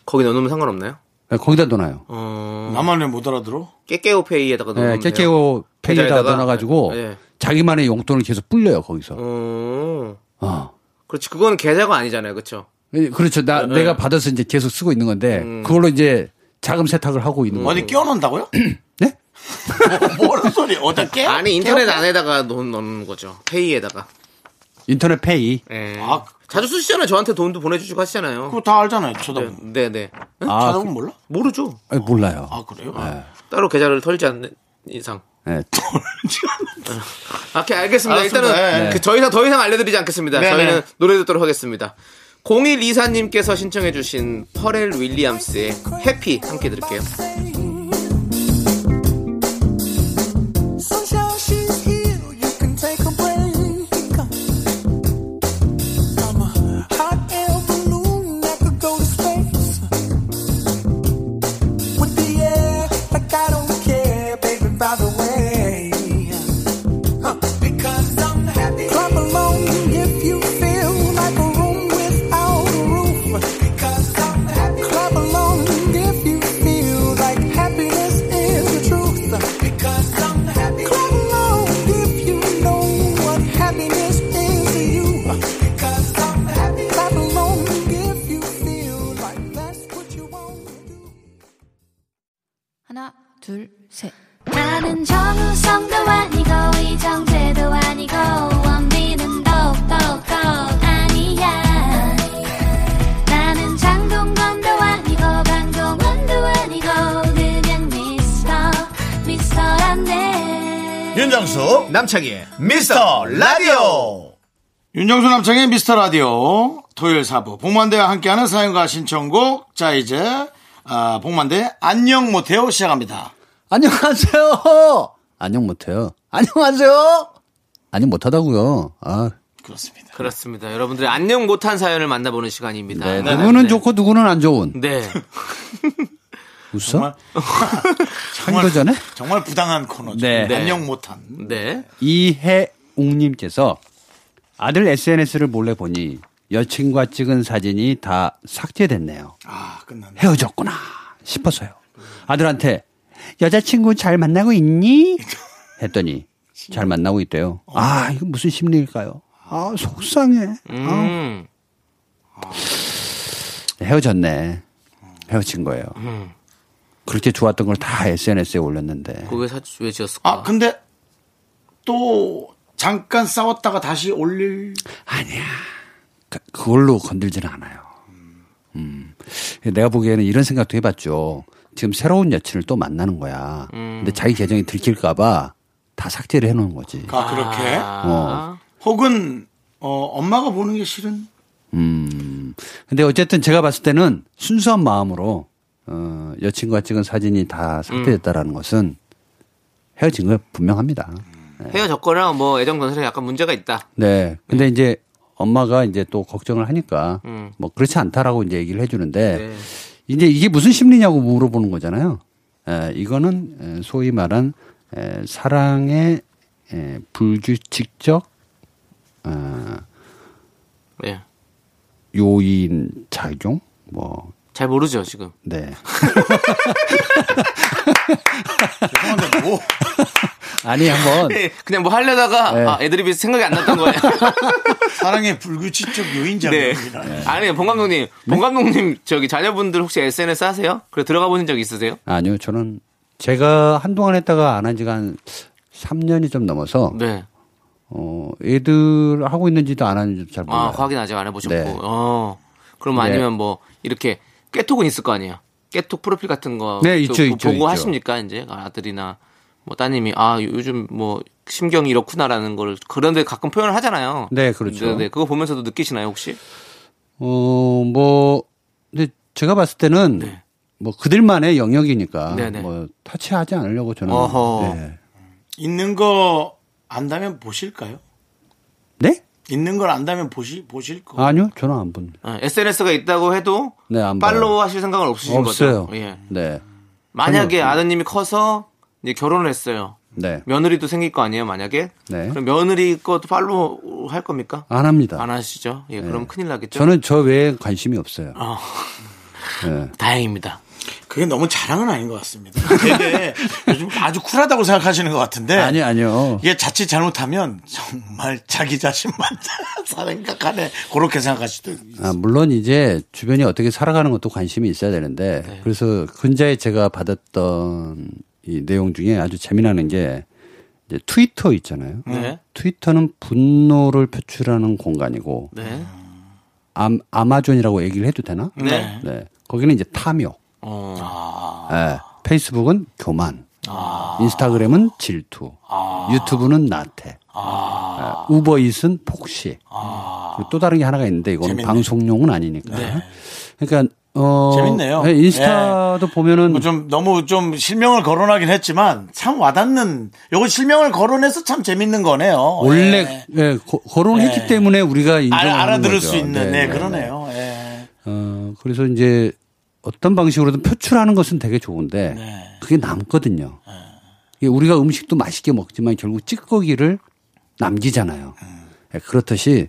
거기 넣어놓으면 상관없나요? 네, 거기다 넣어놔요. 어. 나만 왜 못 알아들어? 깨깨오페이에다가 네, 넣으면 돼요. 깨깨오 페이에다 계좌에다가? 넣어놔가지고 네. 자기만의 용돈을 계속 불려요 거기서. 어. 어. 그렇지. 그거는 계좌가 아니잖아요. 그렇죠? 예, 그렇죠. 나 네. 내가 받아서 이제 계속 쓰고 있는 건데 음. 그걸로 이제 자금 세탁을 하고 있는 거예요. 어디 끼워놓는다고요? 네? 뭐라는 소리? 어디 깨? 아니, 인터넷 안에다가 넣, 넣는 거죠. 페이에다가. 인터넷 페이. 예. 아, 자주 쓰시잖아요. 저한테 돈도 보내주시고 하시잖아요. 그거 다 알잖아요. 쳐다보면. 네, 네. 네. 아, 쳐다보면 몰라? 모르죠. 아니, 몰라요. 아 그래요? 따로 계좌를 털지 않는 이상. 네. 아, 오케이, 알겠습니다. 알았습니다. 일단은 네. 그더 이상 더 이상 알려드리지 않겠습니다. 네, 저희는 네. 노래 듣도록 하겠습니다. 0124님께서 신청해주신 퍼렐 윌리엄스의 해피 함께 들을게요. 남창희의 미스터 라디오. 윤정수 남창의 미스터 라디오 토요일 4부 복만대와 함께하는 사연과 신청곡 자 이제 아, 복만대 안녕 못해요 시작합니다. 안녕하세요. 안녕 못해요. 안녕하세요. 안녕 못하다고요. 아, 그렇습니다. 그렇습니다. 여러분들의 안녕 못한 사연을 만나보는 시간입니다. 네, 누구는 좋고 누구는 안 좋은. 네. 웃어? 정말 한거 전에? 정말 부당한 코너죠. 네. 반영 못한. 네. 이해웅님께서 아들 SNS를 몰래 보니 여친과 찍은 사진이 다 삭제됐네요. 아 끝났네. 헤어졌구나 싶어서요. 아들한테 여자친구 잘 만나고 있니? 했더니 잘 만나고 있대요. 아 이거 무슨 심리일까요? 아 속상해. 아, 음. 헤어졌네. 헤어진 거예요. 그렇게 좋았던 걸 다 SNS에 올렸는데. 그게 사진 왜 지었을까? 아 근데 또 잠깐 싸웠다가 다시 올릴 아니야. 그, 그걸로 건들지는 않아요. 음. 내가 보기에는 이런 생각도 해봤죠. 지금 새로운 여친을 또 만나는 거야. 근데 자기 계정이 들킬까봐 다 삭제를 해놓은 거지. 아 그렇게 어. 혹은 어, 엄마가 보는 게 싫은 음. 근데 어쨌든 제가 봤을 때는 순수한 마음으로 어, 여친과 찍은 사진이 다 삭제됐다라는 것은 헤어진 거 분명합니다. 헤어졌거나 뭐 애정 건설에 약간 문제가 있다. 네. 근데 이제 엄마가 이제 또 걱정을 하니까 음. 뭐 그렇지 않다라고 이제 얘기를 해주는데 네. 이제 이게 무슨 심리냐고 물어보는 거잖아요. 에, 이거는 에, 소위 말한 에, 사랑의 에, 불규칙적 어, 예. 요인 작용 뭐 잘 모르죠 지금. 네. 죄송한데 뭐 아니 한번 예, 그냥 뭐 하려다가 네. 아, 애드립이 생각이 안 났던 거예요. 사랑의 불규칙적 네. 요인자입니다. 아니 봉 감독님, 봉 감독님 저기 자녀분들 혹시 SNS 하세요? 그래 들어가 보신 적 있으세요? 아니요 저는 제가 한동안 했다가 안 한 지가 한 3년이 좀 넘어서 네. 어 애들 하고 있는지도 안 하는지도 잘 몰라요. 아 확인 아직 안 해보셨고. 네. 어. 그럼 네. 아니면 뭐 이렇게 깨톡은 있을 거 아니에요? 깨톡 프로필 같은 거 네, 또 있죠, 있죠, 보고 있죠. 하십니까 이제 아들이나 뭐 따님이 아 요즘 뭐 심경이 이렇구나라는 걸 그런데 가끔 표현을 하잖아요. 네, 그렇죠. 네, 네. 그거 보면서도 느끼시나요 혹시? 어, 뭐, 근데 제가 봤을 때는 네. 뭐 그들만의 영역이니까 네네. 뭐 터치하지 않으려고 저는. 어허. 네. 있는 거 안다면 보실까요? 네? 있는 걸 안다면 보시 보실 거. 아니요, 저는 안 본. SNS가 있다고 해도 네, 안. 팔로우 하실 생각은 없으신 없어요. 거죠? 예. 네. 만약에 아드님이 커서 이제 결혼을 했어요. 네. 며느리도 생길 거 아니에요, 만약에? 네. 그럼 며느리 것도 팔로우 할 겁니까? 안 합니다. 안 하시죠? 예, 그럼 큰일 나겠죠? 저는 저 외에 관심이 없어요. 어, 네. 다행입니다. 그게 너무 자랑은 아닌 것 같습니다. 되게 요즘 아주 쿨하다고 생각하시는 것 같은데. 아니, 아니요. 이게 자칫 잘못하면 정말 자기 자신만 생각하네. 그렇게 있어요. 아, 물론 이제 주변이 어떻게 살아가는 것도 관심이 있어야 되는데 네. 그래서 근자에 제가 받았던 이 내용 중에 아주 재미나는 게 이제 트위터 있잖아요. 네. 트위터는 분노를 표출하는 공간이고 네. 암, 아마존이라고 얘기를 해도 되나? 네. 네. 거기는 이제 탐욕. 어. 네. 페이스북은 교만. 인스타그램은 질투. 유튜브는 나태. 네. 우버잇은 폭시. 그리고 또 다른 게 하나가 있는데 이거는 재밌네. 방송용은 아니니까. 그러니까 어 재밌네요. 네, 인스타도 보면은 뭐 좀 너무 좀 실명을 거론하긴 했지만 참 와닿는 요거 실명을 거론해서 참 재밌는 거네요. 원래 예. 예, 거- 거론했기 네. 때문에 우리가 인정하는 알, 아들을 거죠. 수 있는 네, 네, 그러네요. 예. 어, 그래서 이제 어떤 방식으로든 표출하는 것은 되게 좋은데 네. 그게 남거든요. 이게 우리가 음식도 맛있게 먹지만 결국 찌꺼기를 남기잖아요. 예, 그렇듯이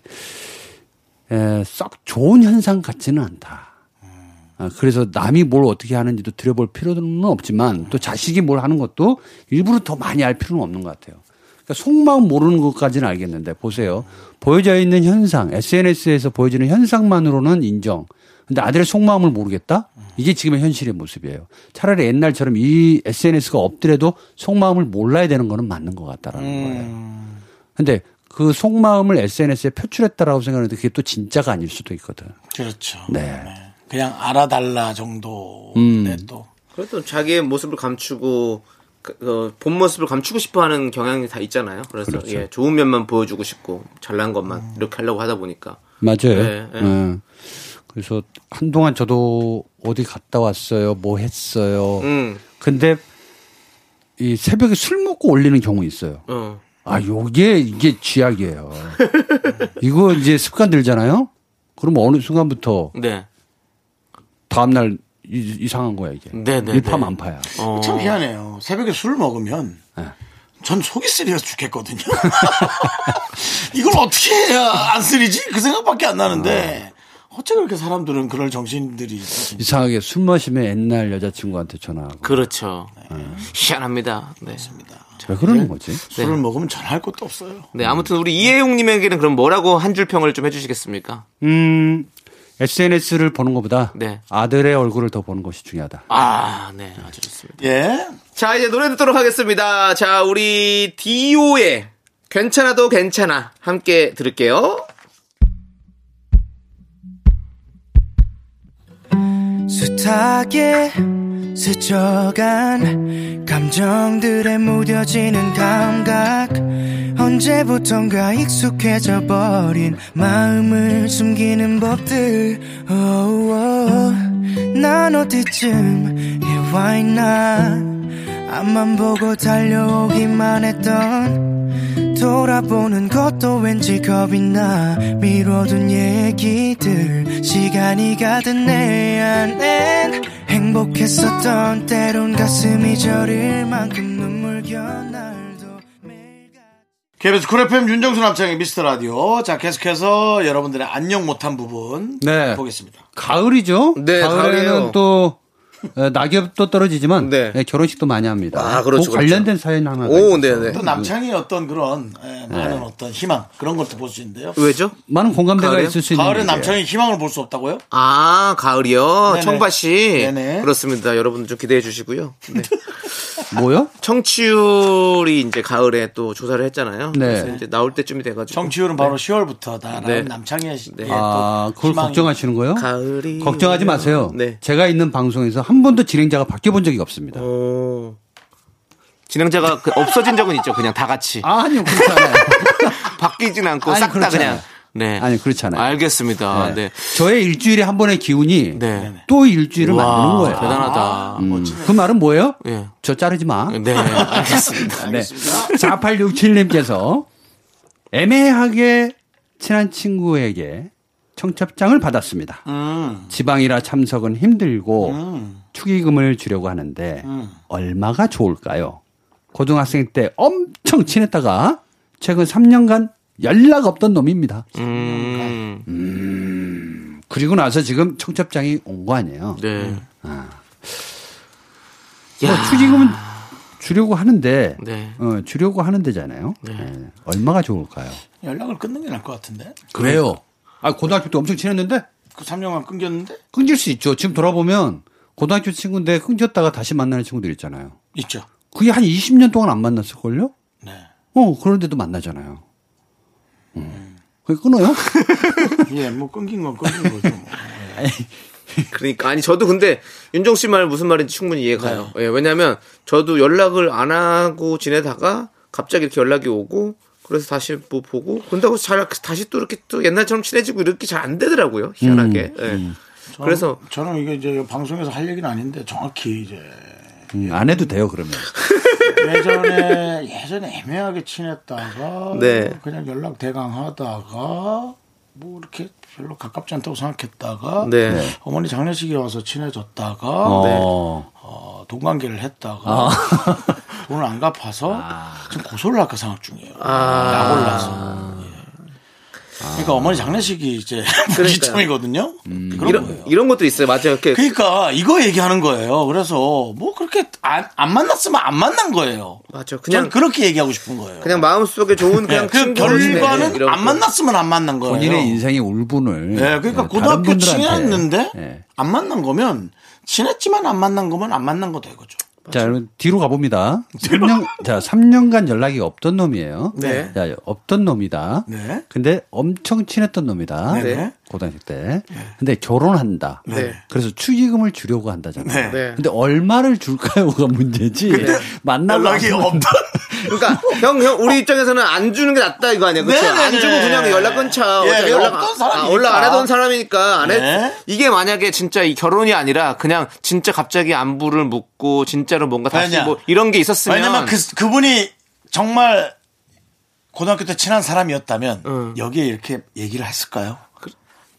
에, 썩 좋은 현상 같지는 않다. 아, 그래서 남이 뭘 어떻게 하는지도 들여볼 필요는 없지만 또 자식이 뭘 하는 것도 일부러 더 많이 알 필요는 없는 것 같아요. 그러니까 속마음 모르는 것까지는 알겠는데 보세요. 보여져 있는 현상, SNS에서 보여지는 현상만으로는 인정. 근데 아들의 속마음을 모르겠다? 이게 지금의 현실의 모습이에요. 차라리 옛날처럼 이 SNS가 없더라도 속마음을 몰라야 되는 거는 맞는 것 같다라는 거예요. 근데 그 속마음을 SNS에 표출했다라고 생각하는데 그게 또 진짜가 아닐 수도 있거든. 그렇죠. 네. 그냥 알아달라 정도. 음. 네, 또. 그래도 자기의 모습을 감추고 그, 어, 본 모습을 감추고 싶어하는 경향이 다 있잖아요. 그래서 그렇죠. 예, 좋은 면만 보여주고 싶고 잘난 것만 이렇게 하려고 하다 보니까 맞아요. 네, 네. 예. 그래서 한동안 저도 어디 갔다 왔어요. 뭐 했어요. 음, 근데 이 새벽에 술 먹고 올리는 경우 있어요. 어, 아, 요게 이게 쥐약이에요. 이거 이제 습관 들잖아요. 그럼 어느 순간부터 네, 다음날 이, 상한 거야 이게. 네네. 일파만파야. 어. 참 희한해요. 새벽에 술을 먹으면 네. 전 속이 쓰려서 죽겠거든요. 이걸 어떻게 해야 안 쓰리지? 그 생각밖에 안 나는데 어 째 그렇게 사람들은 그럴 정신들이 있어. 이상하게 술 마시면 옛날 여자친구한테 전화하고. 그렇죠. 희한합니다. 네. 왜 그러는 거지? 술을 먹으면 전할 것도 없어요. 네, 아무튼 우리 이혜용님에게는 그럼 뭐라고 한 줄 평을 좀 해주시겠습니까? 음, SNS를 보는 것보다 네. 아들의 얼굴을 더 보는 것이 중요하다. 아, 네, 아주 좋습니다. 예. 자, 이제 노래 듣도록 하겠습니다. 자, 우리 디오의 괜찮아도 괜찮아. 함께 들을게요. 숱하게 스쳐간 감정들에 무뎌지는 감각. 언제부턴가 익숙해져 버린 마음을 숨기는 법들. Oh, oh. 난 어디쯤 와 있나. 앞만 보고 달려오기만 했던 돌아보는 것도 왠지 겁이 나 미뤄둔 얘기들 시간이 가든 내 안엔 행복했었던 때론 가슴이 저릴 만큼 눈물겨운 날도 KBS 쿨 FM 윤정수 남창의 미스터 라디오. 자, 계속해서 여러분들의 안녕 못한 부분 네. 보겠습니다. 가을이죠? 네, 가을에는 가을이에요. 또 어, 낙엽도 떨어지지만 네. 네, 결혼식도 많이 합니다. 아, 그렇죠, 그 관련된 사연 하나. 오, 네 네. 또 남창이 어떤 그런 예, 많은 어떤 희망 그런 것도 볼 수 있는데요. 왜죠? 많은 공감대가 가을에요? 있을 수 있는. 가을에. 남창이 희망을 볼 수 없다고요? 아, 가을이요? 네네. 청바 씨. 네네. 그렇습니다. 여러분 좀 기대해 주시고요. 네. 뭐요? 청취율이 이제 가을에 또 조사를 했잖아요. 네. 그래서 이제 나올 때쯤이 돼가지고. 정치율은 바로 10월부터 다 네. 남창희의 시- 네. 예, 아, 또 그걸 희망이- 걱정하시는 거예요? 가을이. 걱정하지. 마세요. 네. 제가 있는 방송에서 한 번도 진행자가 바뀌어 본 적이 없습니다. 오. 진행자가 그 없어진 적은 있죠. 그냥 다 같이. 아, 아니요, 그렇지 않아요. 바뀌진 않고 싹 다 그냥. 네. 아니, 그렇지 않아요. 알겠습니다. 네. 저의 일주일에 한 번의 기운이 네. 또 일주일을 와, 만드는 거예요. 대단하다. 음, 그 말은 뭐예요? 예. 저 자르지 마. 네, 알겠습니다. 네. 4867님께서 애매하게 친한 친구에게 청첩장을 받았습니다. 음. 지방이라 참석은 힘들고 축의금을 주려고 하는데 음. 얼마가 좋을까요? 고등학생 때 엄청 친했다가 최근 3년간 연락 없던 놈입니다. 음, 그리고 나서 지금 청첩장이 온 거 아니에요. 네. 뭐 축의금은 주려고 하는데 네. 어, 주려고 하는 데잖아요. 네. 얼마가 좋을까요? 연락을 끊는 게 나을 것 같은데. 그래요. 아 고등학교 때 엄청 친했는데 그 3년간 끊겼는데 끊길 수 있죠. 지금 돌아보면 고등학교 친구인데 끊겼다가 다시 만나는 친구들 있잖아요. 있죠. 그게 한 20년 동안 안 만났을걸요? 네. 어, 그런데도 만나잖아요. 음. 그게 끊어요? 예, 뭐 끊긴 건 끊긴 거죠. 뭐. 그러니까 아니 저도 근데 윤정 씨말 무슨 말인지 충분히 이해가 가요. 예, 왜냐면 저도 연락을 안 하고 지내다가 갑자기 이렇게 연락이 오고 그래서 다시 뭐 보고 그런다고 잘 다시 또 이렇게 또 옛날처럼 친해지고 이렇게 잘 안 되더라고요. 희한하게. 예. 저는- 그래서 저는 이게 이제 방송에서 할 얘기는 아닌데 정확히 이제 음, 안 해도 돼요, 그러면. 예전에 예전에 애매하게 친했다가 네. 그냥 연락 대강 하다가 뭐 이렇게 별로 가깝지 않다고 생각했다가 네. 어머니 장례식에 와서 친해졌다가 어. 어, 돈 관계를 했다가 돈을 안 갚아서 지금 고소를 할까 생각 중이에요. 약 올라서. 예. 그러니까 어머니 장례식이 이제 무기점이거든요. 그런 이런 거예요. 이런 것도 있어요. 맞아요. 이렇게 그러니까 이거 얘기하는 거예요. 그래서 뭐 그렇게 안, 안 만났으면 안 만난 거예요. 맞죠. 그냥 그렇게 얘기하고 싶은 거예요. 그냥 마음속에 좋은 그냥 예, 그 결과는 이런 안 거. 만났으면 안 만난 거예요. 본인의 인생의 울분을. 예, 그러니까 예, 다른 고등학교. 친했는데 예. 안 만난 거면 친했지만 안 만난 거면 안 만난 거 되거죠. 자, 여러분 뒤로 가봅니다. 3년, 자, 3년간 연락이 없던 놈이에요. 네. 자, 없던 놈이다. 네. 근데 엄청 친했던 놈이다. 네. 고등학교 때. 근데 결혼한다. 네. 그래서 축의금을 주려고 한다잖아요. 네. 네. 근데 얼마를 줄까요가 문제지. 만나고 연락이 안 없던 그러니까 형, 형 우리 입장에서는 안 주는 게 낫다 이거 아니야? 그렇죠? 네네네. 안 주고 그냥 연락 끊자. 예, 연락 아, 사람이니까. 연락 안 하던 사람이니까 안 해. 네. 이게 만약에 진짜 이 결혼이 아니라 그냥 진짜 갑자기 안부를 묻고 진짜로 뭔가 다시 왜냐? 뭐 이런 게 있었으면 왜냐면 그 그분이 정말 고등학교 때 친한 사람이었다면 응. 여기에 이렇게 얘기를 했을까요?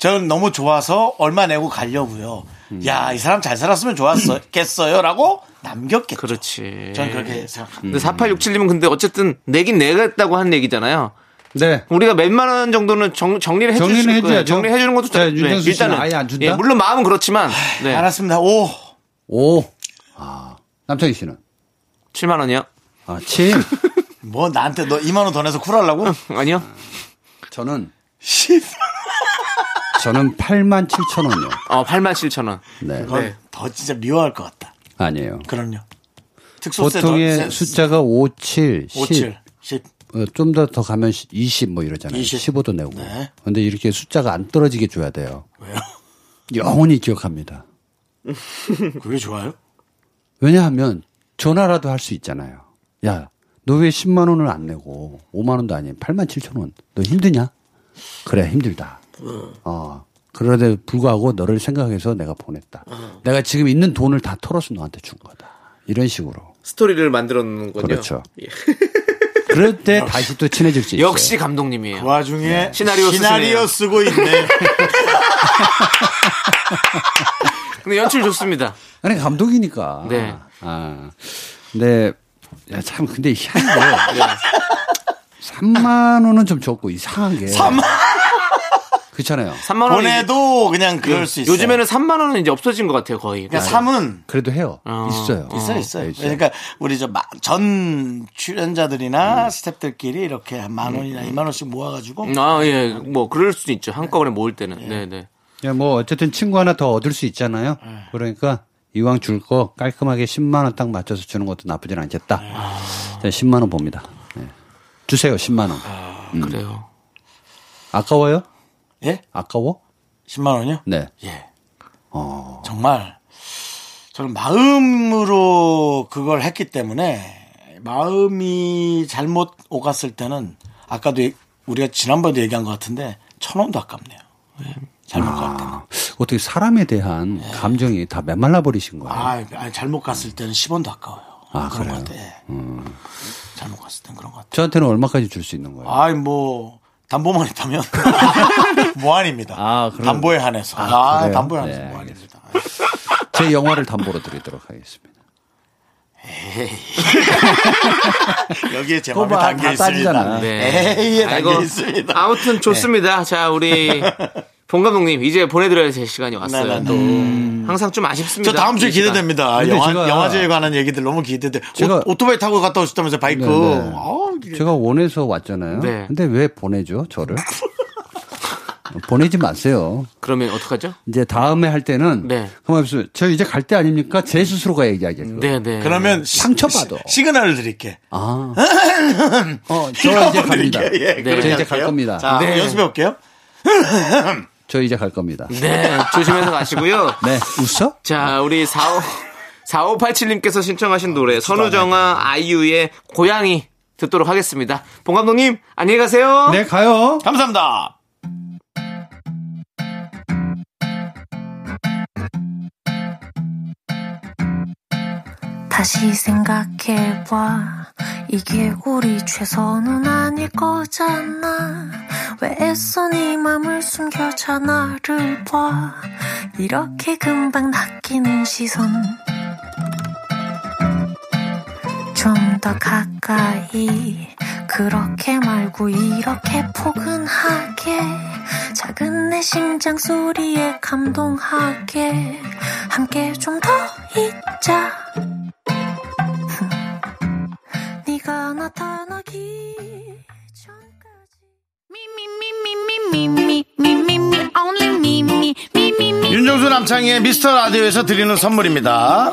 저는 너무 좋아서 얼마 내고 가려고요. 음. 야, 이 사람 잘 살았으면 좋았겠어요 라고 남겼겠죠. 그렇지. 저는 그렇게 생각합니다. 근데 4867님은 근데 어쨌든 내긴 내겠다고 한 얘기잖아요. 네. 우리가 몇만 원 정도는 정, 정리를 해주실 정리는 거예요. 해줘야죠. 정리해 주는 것도 자, 네, 윤정수 씨는 아예 안 준다? 예, 물론 마음은 그렇지만 네. 알았습니다. 오. 오. 아, 남창희 씨는? 7만 원이요? 아, 7. 뭐 나한테 너 2만 원 더 내서 쿨하려고? 아니요. 저는 10. 저는 8만 7천 원이요. 어, 8만 7천 원. 네. 그건 더 진짜 미워할 것 같다. 아니에요. 그럼요. 보통의 더- 숫자가 5, 7, 10. 5, 7, 10. 좀 더 더 가면 20 뭐 이러잖아요. 20. 15도 내고. 네. 근데 이렇게 숫자가 안 떨어지게 줘야 돼요. 왜요? 영원히 기억합니다. 그게 좋아요? 왜냐하면 전화라도 할 수 있잖아요. 야, 너 왜 10만 원을 안 내고 5만 원도 아니에요. 8만 7천 원. 너 힘드냐? 그래, 힘들다. 어. 그러데 불구하고 너를 생각해서 내가 보냈다. 내가 지금 있는 돈을 다 털어서 너한테 준 거다. 이런 식으로. 스토리를 만들어 놓는 거죠. 그렇죠. 예. 그럴 때 다시 또 친해질 수 있어요. 역시 감독님이에요. 그 와중에 시나리오 쓰시네요. 쓰고 있네. 근데 연출 좋습니다. 아니 감독이니까. 네. 아. 근데 야, 참 근데 희한한 게 3만 원은 좀 적고 이상한 게 3만 그렇잖아요. 3만 원 보내도 그냥 그럴 수 있어요. 요즘에는 3만 원은 이제 없어진 것 같아요, 거의. 그러니까 3은 그래도 해요. 어. 있어요. 있어요, 있어요. 네, 있어요. 그러니까 우리 저 전 출연자들이나 스탭들끼리 이렇게 한만 원이나 이만 원씩 모아 가지고 아, 예. 뭐 그럴 수도 있죠. 한꺼번에 모을 때는. 네, 네. 야, 뭐 어쨌든 친구 하나 더 얻을 수 있잖아요. 그러니까 이왕 줄 거 깔끔하게 10만 원 딱 맞춰서 주는 것도 나쁘진 않겠다. 자, 10만 원 봅니다. 네. 주세요, 10만 원. 음. 그래요. 아까워요? 예? 아까워? 10만 원이요? 네. 예. 정말 저는 마음으로 그걸 했기 때문에 마음이 잘못 오갔을 때는 아까도 얘- 우리가 지난번에도 얘기한 것 같은데 천 원도 아깝네요. 예. 잘못 갈 때는. 어떻게 사람에 대한 감정이 다 메말라 버리신 거예요? 아, 아니, 잘못 갔을 때는 10원도 아까워요. 아, 그런 그래요? 것 같아. 예. 잘못 갔을 땐 그런 것 같아. 저한테는 얼마까지 줄 수 있는 거예요? 아이, 뭐, 담보만 있다면 무한입니다. 아, 그럼- 담보에 한해서. 아, 아? 담보에 한해서 네, 무한입니다. 제 영화를 담보로 드리도록 하겠습니다. 여기에 제 마음이 봐, 담겨 다 있습니다. 따지잖아. 네. 에이에 담겨 있습니다. 아무튼 좋습니다. 자, 우리 봉 감독님 이제 보내드려야 될 시간이 왔어요. 네, 네, 또 항상 좀 아쉽습니다. 저 다음 주에. 기대됩니다. 영화, 제가- 영화 제에 관한 얘기들 너무 기대돼. 제가- 오, 토바이 타고 갔다 오셨다면서 바이크. 네, 네. 아우, 이게- 제가 원해서 왔잖아요. 네. 근데 왜 보내죠, 저를? 보내지 마세요. 그러면 어떡하죠? 이제 다음에 할 때는 네. 있어. 저 이제 갈 때 아닙니까? 제 스스로가 얘기하겠고. 네, 네. 그러면 시- 상처받아. 시- 시그널을 드릴게. 아. 어, 저 이제 갑니다. 예, 네. 저 이제. 갈 겁니다. 자, 네. 연습해 볼게요. 저 이제 갈 겁니다. 네, 조심해서 가시고요. 네. 웃어? 자, 우리 45, 4587님께서 신청하신 노래, 선우정아 아이유의 고양이 듣도록 하겠습니다. 봉 감독님, 안녕히 가세요. 네, 가요. 감사합니다. 다시 생각해봐. 이게 우리 최선은 아닐 거잖아. 왜 애써 네 맘을 숨겨자 나를 봐. 이렇게 금방 낚이는 시선 더 가까이 그렇게 말고 이렇게 포근하게 작은 내 심장 소리에 감동하게 함께 좀 더 있자. 네가 나타나기 전까지. 미미미미미미미 미미 only 미미 미미미 윤정수 남창의 미스터 라디오에서 드리는 선물입니다.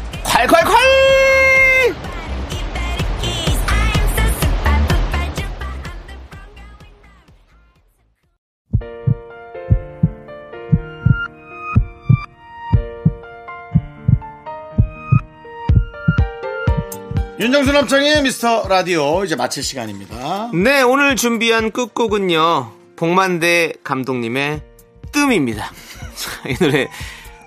콸콸콸! 윤정수 남창의 미스터 라디오 이제 마칠 시간입니다. 네, 오늘 준비한 끝곡은요. 복만대 감독님의 뜸입니다. 이 노래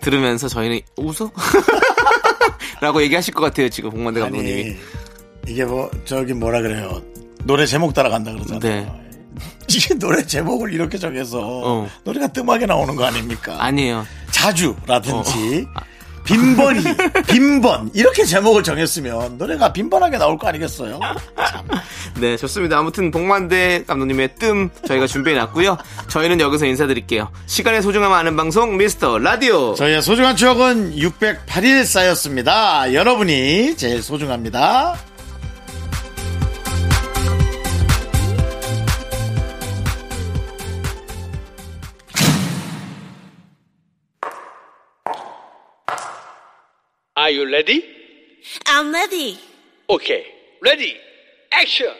들으면서 저희는 웃어? 라고 얘기하실 것 같아요, 지금 복만대 감독님이. 아니, 이게 뭐 저기 뭐라 그래요. 노래 제목 따라간다 그러잖아요. 네. 이게 노래 제목을 이렇게 정해서 어. 노래가 뜸하게 나오는 거 아닙니까? 아니에요. 자주라든지 어. 빈번히 빈번 이렇게 제목을 정했으면 노래가 빈번하게 나올 거 아니겠어요? 참. 네, 좋습니다. 아무튼 복만대 감독님의 뜸 저희가 준비해 놨고요. 저희는 여기서 인사드릴게요. 시간의 소중함 아는 방송 미스터 라디오. 저희의 소중한 추억은 608일 쌓였습니다. 여러분이 제일 소중합니다. Are you ready? I'm ready. Okay, ready. Action!